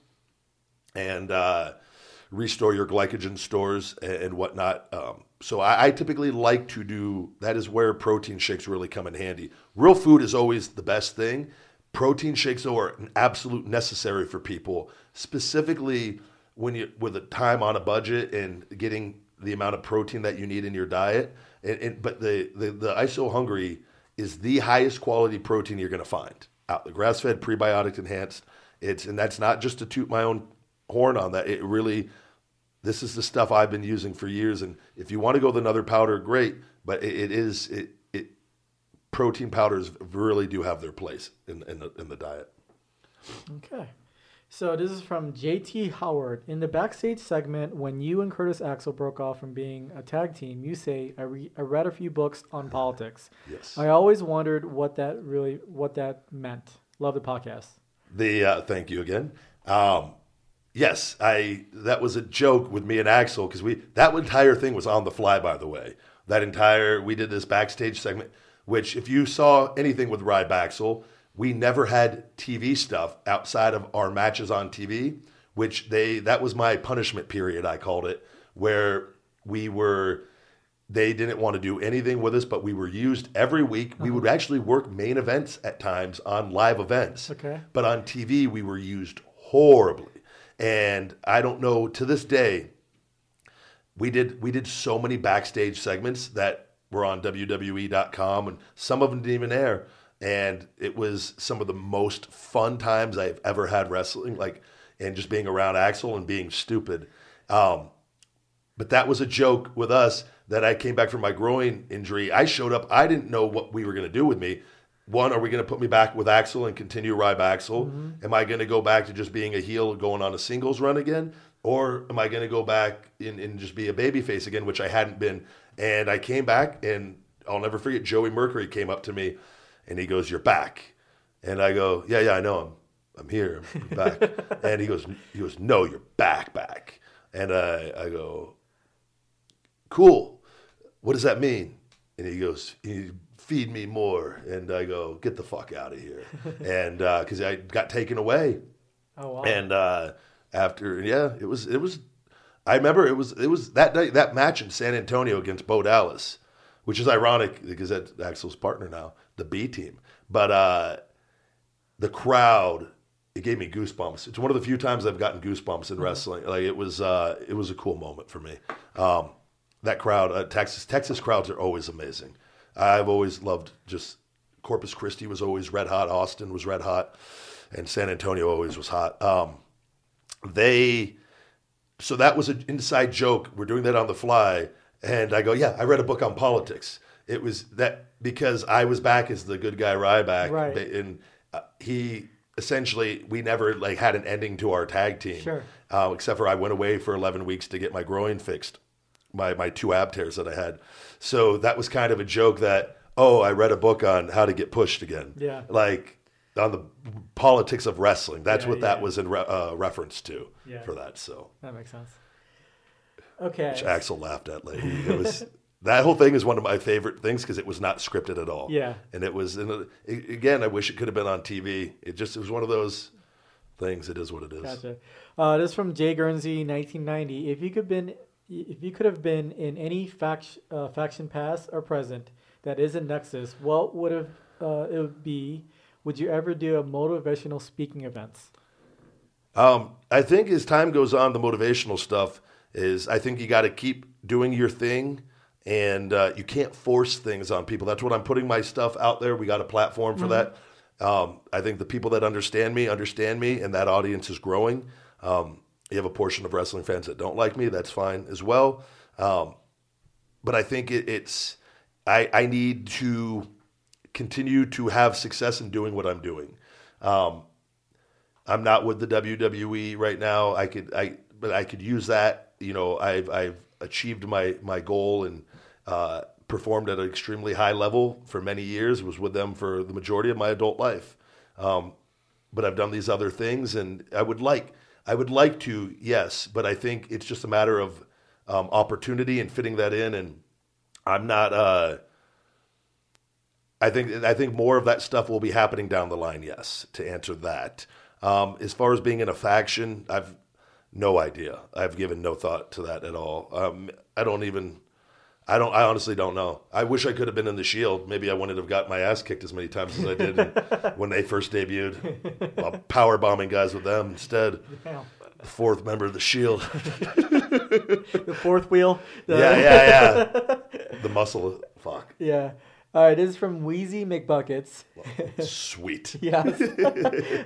and uh, restore your glycogen stores and, and whatnot. Um, so I, I typically like to do that. Is where protein shakes really come in handy. Real food is always the best thing. Protein shakes are an absolute necessary for people, specifically when you with a time on a budget and getting the amount of protein that you need in your diet. And, and but the, the the ISO hungry is the highest quality protein you're going to find grass fed prebiotic enhanced. It's and that's not just to toot my own horn on that. It really this is the stuff I've been using for years. And if you want to go with another powder, great. But it, it is it it protein powders really do have their place in in the, in the diet.
Okay. So this is from JT Howard. In the backstage segment, when you and Curtis Axel broke off from being a tag team, you say, I, re- I read a few books on politics.
Yes.
I always wondered what that really what that meant. Love the podcast.
The uh, thank you again. Um, yes, I that was a joke with me and Axel because we that entire thing was on the fly. By the way, that entire we did this backstage segment. Which, if you saw anything with Ryback Axel, we never had TV stuff outside of our matches on TV, which they that was my punishment period I called it, where we were they didn't want to do anything with us, but we were used every week. We would uh-huh. actually work main events at times on live events.
Okay.
But on TV, we were used horribly. And I don't know to this day, we did we did so many backstage segments that were on WWE.com, and some of them didn't even air. And it was some of the most fun times I've ever had wrestling, like and just being around Axel and being stupid. Um, but that was a joke with us that I came back from my groin injury. I showed up. I didn't know what we were going to do with me. One, are we going to put me back with Axel and continue RybAxel? Am I going to go back to just being a heel going on a singles run again? Or am I going to go back and, and just be a babyface again, which I hadn't been? And I came back, and I'll never forget Joey Mercury came up to me and he goes, You're back. And I go, Yeah, yeah, I know. I'm, I'm here. I'm back. and he goes, he goes, No, you're back, back. And I, I go, cool. What does that mean? And he goes, he, feed me more. And I go, get the fuck out of here. and because I got taken away.
Oh wow.
And uh, after, yeah, it was, it was, I remember it was, it was that night, that match in San Antonio against Bo Dallas, which is ironic because that's Axel's partner now, the B team. But uh, the crowd, it gave me goosebumps. It's one of the few times I've gotten goosebumps in wrestling. Like it was, uh, it was a cool moment for me. Um, that crowd, uh, Texas, Texas crowds are always amazing. I've always loved just Corpus Christi was always red hot. Austin was red hot, and San Antonio always was hot. Um, they, so that was an inside joke. We're doing that on the fly, and I go, yeah, I read a book on politics. It was that because I was back as the good guy Ryback,
Right.
and uh, he essentially we never like had an ending to our tag team,
Sure.
uh, except for I went away for eleven weeks to get my groin fixed, my my two ab tears that I had. So that was kind of a joke that oh I read a book on how to get pushed again,
Yeah.
like on the politics of wrestling. That's
Yeah,
what that was in re- uh, reference to
Yeah.
for that. So
that makes sense. Okay.
which Axel laughed at. Like it was that whole thing is one of my favorite things because it was not scripted at all.
Yeah.
and it was. And it, it- again, I wish it could have been on TV. It just it was one of those things. It is what it is.
Gotcha. Uh, this is from Jay Guernsey, 1990. If you could been, if you could have been in any fact, uh, faction past or present that isn't Nexus, what would have uh, it would be? Would you ever do a motivational speaking events?
Um, I think as time goes on, the motivational stuff is. I think you got to keep doing your thing, and uh, you can't force things on people. That's what I'm putting my stuff out there. We got a platform for that. Um, I think the people that understand me understand me, and that audience is growing. Um, you have a portion of wrestling fans that don't like me. That's fine as well. Um, but I think it, it's I, I need to continue to have success in doing what I'm doing. Um, I'm not with the WWE right now. I could I but I could use that. You know, I've I've achieved my my goal and uh, performed at an extremely high level for many years. Was with them for the majority of my adult life. Um, but I've done these other things, and I would like I would like to yes, but I think it's just a matter of um, opportunity and fitting that in. And I'm not. Uh, I think I think more of that stuff will be happening down the line. Yes, to answer that. Um, as far as being in a faction, I've no idea. I've given no thought to that at all. Um, I don't even. I don't. I honestly don't know. I wish I could have been in the Shield. Maybe I wouldn't have got my ass kicked as many times as I did when they first debuted. While power bombing guys with them instead.
Yeah.
The fourth member of the Shield.
The fourth wheel. The-
yeah, yeah, yeah. The muscle. Fuck.
yeah. All right. This is from Wheezy McBuckets.
Sweet.
Yes.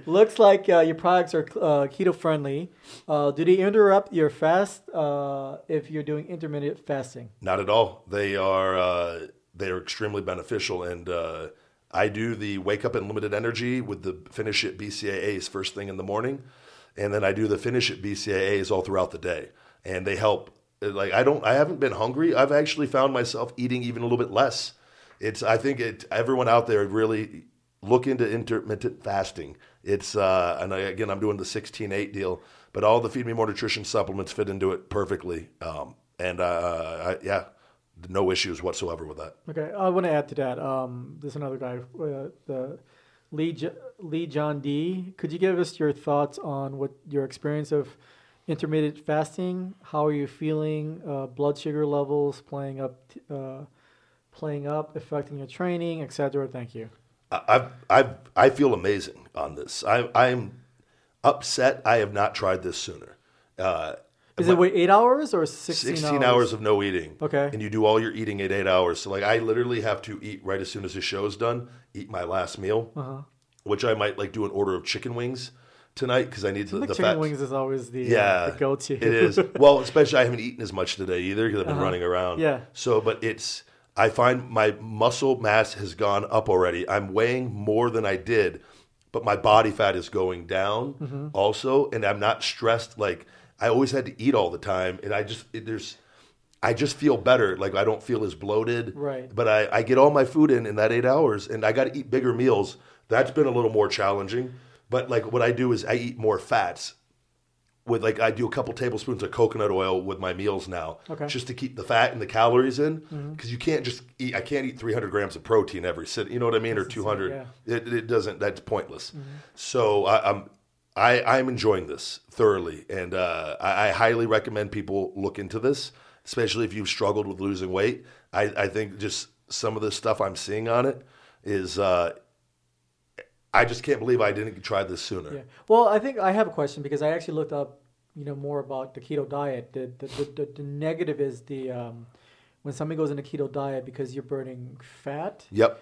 Looks like uh, your products are uh, keto friendly. Uh, do they interrupt your fast uh, if you're doing intermittent fasting?
Not at all. They are uh, they are extremely beneficial, and uh, I do the wake up and limited energy with the finish it BCAAs first thing in the morning, and then I do the finish it BCAAs all throughout the day, and they help. Like I don't, I haven't been hungry. I've actually found myself eating even a little bit less. It's I think it everyone out there really look into intermittent fasting. It's uh, and I, again I'm doing the 16-8 deal, but all the Feed Me More nutrition supplements fit into it perfectly. Um, and uh, I, yeah, no issues whatsoever with that.
Okay, I want to add to that. Um, there's another guy. Uh, the Lee J- Lee John D. Could you give us your thoughts on what your experience of intermittent fasting? How are you feeling? Uh, blood sugar levels playing up, t- uh, playing up, affecting your training, etc. Thank you.
I- I've, I've, I feel amazing on this. I, I'm upset. I have not tried this sooner. Uh,
Is it wait eight hours or sixteen,
16 hours of no eating.
Okay.
And you do all your eating at eight hours. So, like, I literally have to eat right as soon as the show's done, eat my last meal,
Uh-huh.
which I might like do an order of chicken wings tonight because I need
I
the, the
chicken
fat.
wings is always the, uh,
Yeah,
the go-to.
It is. Well, especially I haven't eaten as much today either because I've been
Uh-huh.
running around.
Yeah.
So, but it's I find my muscle mass has gone up already. I'm weighing more than I did, but my body fat is going down
Mhm.
also, and I'm not stressed. Like I always had to eat all the time, and I just it, there's. I just feel better. Like I don't feel as bloated.
Right.
But I, I get all my food in in that eight hours, and I got to eat bigger meals. That's been a little more challenging. But like what I do is I eat more fats. With like I do a couple tablespoons of coconut oil with my meals now,
Okay.
just to keep the fat and the calories in. Because you can't just eat. I can't eat 300 grams of protein every sit. You know what I mean? Or 200. It, it doesn't. That's pointless. So I, I'm I I'm enjoying this thoroughly, and uh, I, I highly recommend people look into this, especially if you've struggled with losing weight. I I think just some of the stuff I'm seeing on it is. Uh, I just can't believe I didn't try this sooner.
Yeah. Well, I think I have a question because I actually looked up, you know, more about the keto diet. The the, the, the, the negative is the um, when somebody goes in a keto diet because you're burning fat.
Yep.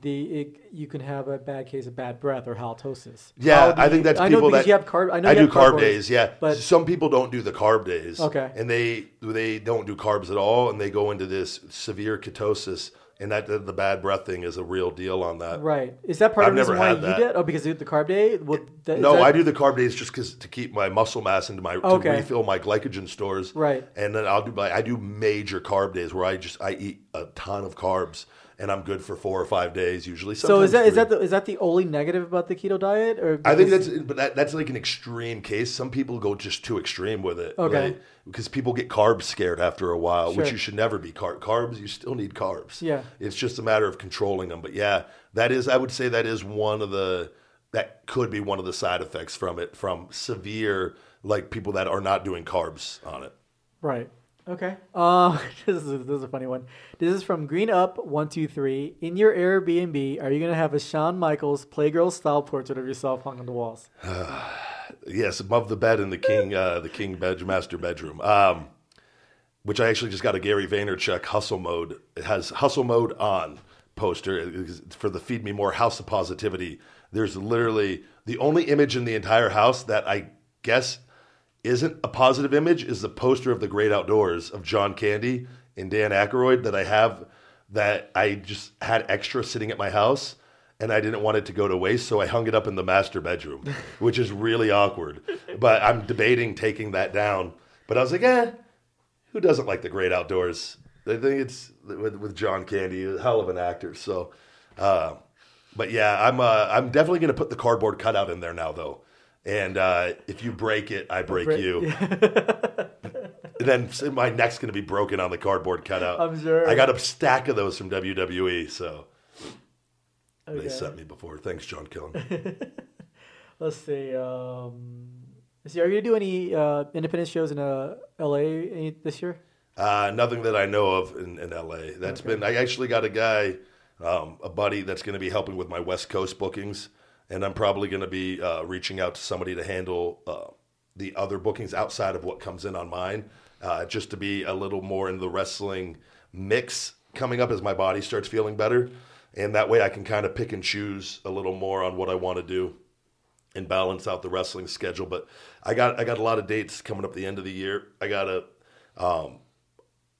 The it, you can have a bad case of bad breath or halitosis.
Yeah, I think that's
I know
people
because
that
you have carb. I know
I
you
do
have
carb
days,
days. Yeah,
but
some people don't do the carb days.
Okay.
and they they don't do carbs at all, and they go into this severe ketosis, and that the, the bad breath thing is a real deal on that.
right is that part
I've
of the reason why you
that.
did? Oh, because of the carb day. Would that,
No,
that-
I do the carb days just because to keep my muscle mass into my
Okay.
to refill my glycogen stores.
Right.
And then I'll do my I do major carb days where I just I eat a ton of carbs and I'm good for four or five days usually.
So is that is that the, is that the only negative about the keto diet? Or
I think that's but that, that's like an extreme case. Some people go just too extreme with it.
Okay.
right? Because people get carbs scared after a while, which you should never be. Car- carbs, you still need carbs.
Yeah.
It's just a matter of controlling them. But yeah, that is I would say that is one of the that could be one of the side effects from it from severe like people that are not doing carbs on it.
Right. Okay. Uh, this is this is a funny one. This is from Green Up One Two Three. In your Airbnb, are you gonna have a Shawn Michaels Playgirl style portrait of yourself hung on the walls?
yes, above the bed in the king, uh, the king bed, master bedroom. Um, which I actually just got a Gary Vaynerchuk hustle mode. It has hustle mode on poster for the feed me more house of positivity. There's literally the only image in the entire house that I guess isn't a positive image is the poster of the great outdoors of John Candy and Dan Aykroyd that I have that I just had extra sitting at my house and I didn't want it to go to waste, so I hung it up in the master bedroom, which is really awkward. But I'm debating taking that down. But I was like, eh, who doesn't like the great outdoors? I think it's with, with John Candy, a hell of an actor. So, uh, but yeah, I'm uh, I'm definitely going to put the cardboard cutout in there now, though. And uh, if you break it, I break
break-
you. and then my neck's going to be broken on the cardboard cutout.
I'm sure.
I got a stack of those from WWE, so
Okay.
they sent me before. Thanks, John Killen.
Let's see. Um, let's see. Are you gonna do any uh, independent shows in uh, LA this year?
Uh, nothing that I know of in, in LA. That's been. I actually got a guy, um, a buddy that's going to be helping with my West Coast bookings, and I'm probably going to be uh, reaching out to somebody to handle uh, the other bookings outside of what comes in on mine, uh, just to be a little more in the wrestling mix coming up as my body starts feeling better, and that way I can kind of pick and choose a little more on what I want to do and balance out the wrestling schedule. But I got I got a lot of dates coming up the end of the year. I got a um,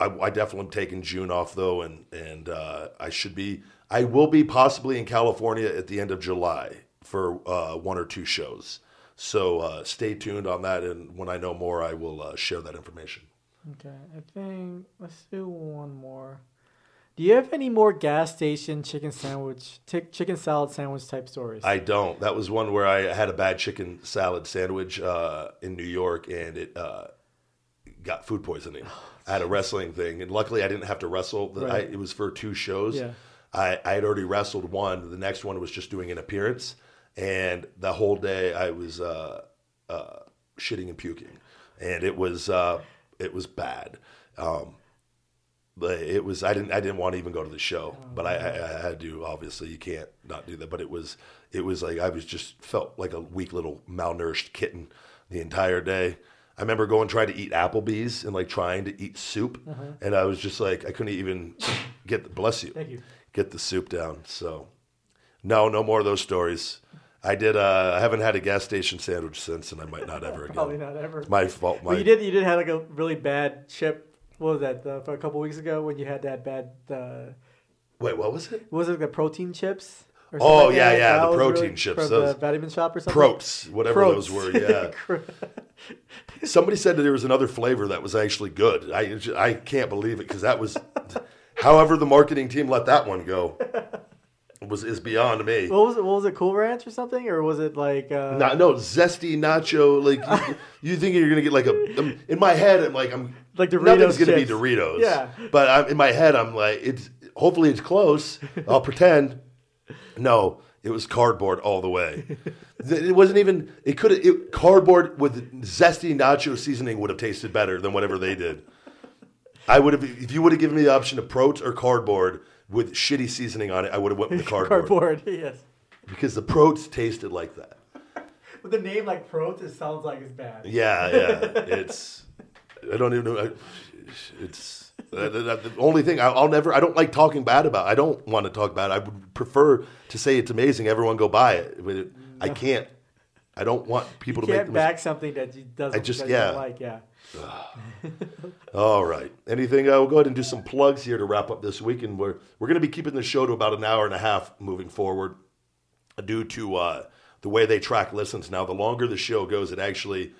I, I definitely am taking June off though, and and uh, I should be. I will be possibly in California at the end of July for uh, one or two shows. So uh, stay tuned on that, and when I know more, I will uh, share that information.
Okay, I think let's do one more. Do you have any more gas station chicken sandwich, t- chicken salad sandwich type stories?
I don't. That was one where I had a bad chicken salad sandwich uh, in New York, and it uh, got food poisoning. I had a wrestling thing, and luckily I didn't have to wrestle. The- I, it was for two shows.
Yeah.
I, I had already wrestled one. The next one was just doing an appearance, and the whole day I was uh, uh, shitting and puking, and it was uh, it was bad. Um, but it was I didn't I didn't want to even go to the show, but I, I, I had to. Obviously, you can't not do that. But it was it was like I was just felt like a weak little malnourished kitten the entire day. I remember going trying to eat Applebee's and like trying to eat soup, and I was just like I couldn't even get the bless you,
Thank you.
get the soup down. So no, no more of those stories. I did. Uh, I haven't had a gas station sandwich since, and I might not ever again.
Probably not ever.
It's my fault. My,
But you did you did have like a really bad chip. What was that? Uh, for a couple weeks ago when you had that bad. Uh,
Wait, what was it?
was it the protein chips? Or
Oh,
like
yeah,
that?
yeah,
That
the protein
really-
chips,
from
those-
the vitamin shop or something.
Protes, whatever those were. Yeah. Somebody said that there was another flavor that was actually good. I I can't believe it because that was, however, the marketing team let that one go was is beyond me.
What was it? What was it? Cool Ranch or something? Or was it like? Uh,
No, no, zesty nacho. Like you, you think you're gonna get like a? um, In my head, I'm like I'm
Like Doritos
Nothing's gonna be Doritos.
Yeah.
But I'm, in my head, I'm like it's. Hopefully, it's close. I'll pretend. No, it was cardboard all the way. it wasn't even. It could have. It cardboard with zesty nacho seasoning would have tasted better than whatever they did. I would have if you would have given me the option of protes or cardboard with shitty seasoning on it. I would have went with the cardboard,
cardboard. yes.
because the protes tasted like that.
With the name like Protes, it sounds like it's bad.
Yeah, yeah. It's. I don't even know. I- It's uh, the, the- only thing I, I'll never. I don't like talking bad about. I don't want to talk bad. I would prefer to say it's amazing. Everyone go buy it. But it, I can't. I don't want people
You
to make
can't
the
back something that you doesn't.
I just-
that you
yeah.
don't like yeah.
All right. Anything? Uh, we'll go ahead and do some plugs here to wrap up this week, and we're we're going to be keeping the show to about an hour and a half moving forward, due to uh, the way they track listens. Now, the longer the show goes, it actually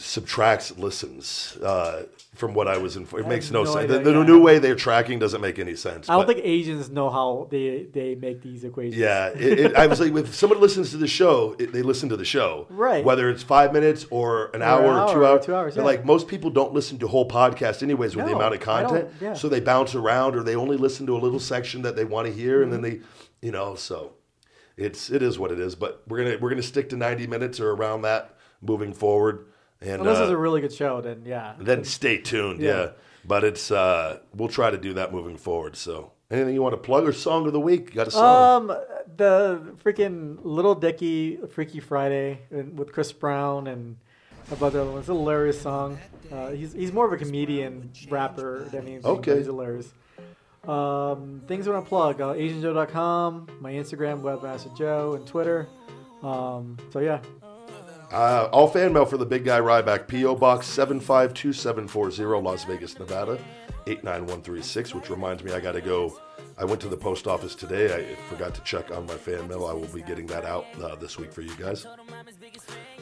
subtracts listens uh, from what I was informed. It makes no,
no
sense.
idea,
the, the
yeah.
new way they're tracking doesn't make any sense.
I don't
but-
think Asians know how they they make these equations.
Yeah, it, it, I was like, if someone listens to the show, it, they listen to the show,
Right.
Whether it's five minutes or an hour,
an
or two
hour or
hours.
two hours, yeah.
like most people don't listen to whole podcasts anyways with the amount of content,
yeah.
so they bounce around or they only listen to a little section that they want to hear, and then
Mm-hmm.
they, you know, so it's it is what it is. But we're gonna we're gonna stick to ninety minutes or around that moving forward, and
Unless
uh,
it's a really good show, then yeah.
then stay tuned. Yeah.
Yeah.
But it's uh we'll try to do that moving forward. So anything you want to plug or song of the week? You got a song?
Um, the freaking Lil Dicky Freaky Friday with Chris Brown and a bunch of other ones. It's a hilarious song. Uh, he's he's more of a comedian rapper than anything.
Okay.
he's hilarious. Um, things I want to plug: uh, AsianJoe.com, my Instagram, Webmaster Joe, and Twitter. Um, so yeah,
Uh, all fan mail for the big guy Ryback, P.O. Box 752740, Las Vegas, Nevada, 89136, which reminds me I got to go. I went to the post office today. I forgot to check on my fan mail. I will be getting that out uh, this week for you guys.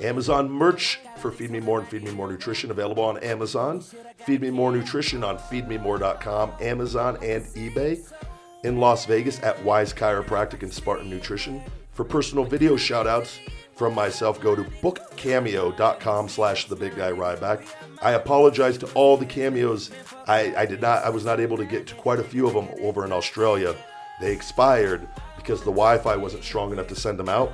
Amazon merch for Feed Me More and Feed Me More Nutrition available on Amazon. Feed Me More Nutrition on feedmemore.com, Amazon, and eBay. In Las Vegas at Wise Chiropractic and Spartan Nutrition. For personal video shout outs from myself, go to bookcameo.com slash the big guy Ryback. I apologize to all the cameos. I, I did not I was not able to get to quite a few of them over in Australia. They expired because the Wi-Fi wasn't strong enough to send them out.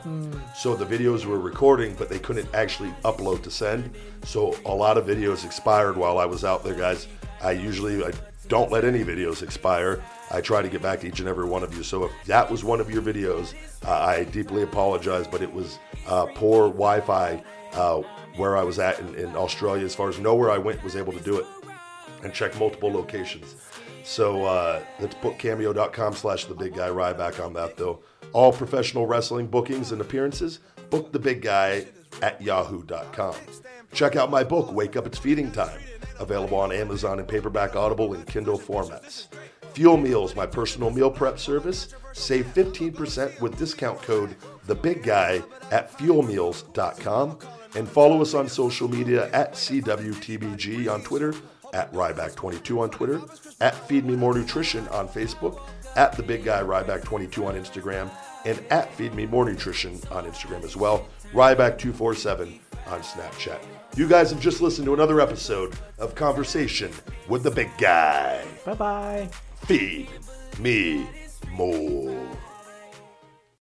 So the videos were recording, but they couldn't actually upload to send. So a lot of videos expired while I was out there, guys. I usually I don't let any videos expire. I try to get back to each and every one of you. So if that was one of your videos, uh, I deeply apologize, but it was uh, poor Wi-Fi uh, where I was at in, in Australia. As far as nowhere I went was able to do it and check multiple locations. So uh, let's book cameo.com slash the big guy Ryback on that though. All professional wrestling bookings and appearances, book the big guy at yahoo.com. Check out my book, Wake Up It's Feeding Time, available on Amazon in paperback, Audible, and Kindle formats. Fuel Meals, my personal meal prep service. Save 15% with discount code The Big Guy at fuelmeals.com. And follow us on social media at CWTBG on Twitter, at Ryback22 on Twitter, at Feed Me More Nutrition on Facebook, at The Big Guy Ryback22 on Instagram, and at Feed Me More Nutrition on Instagram as well. Ryback247 on Snapchat. You guys have just listened to another episode of Conversation with the Big Guy.
bye bye.
Feed me more.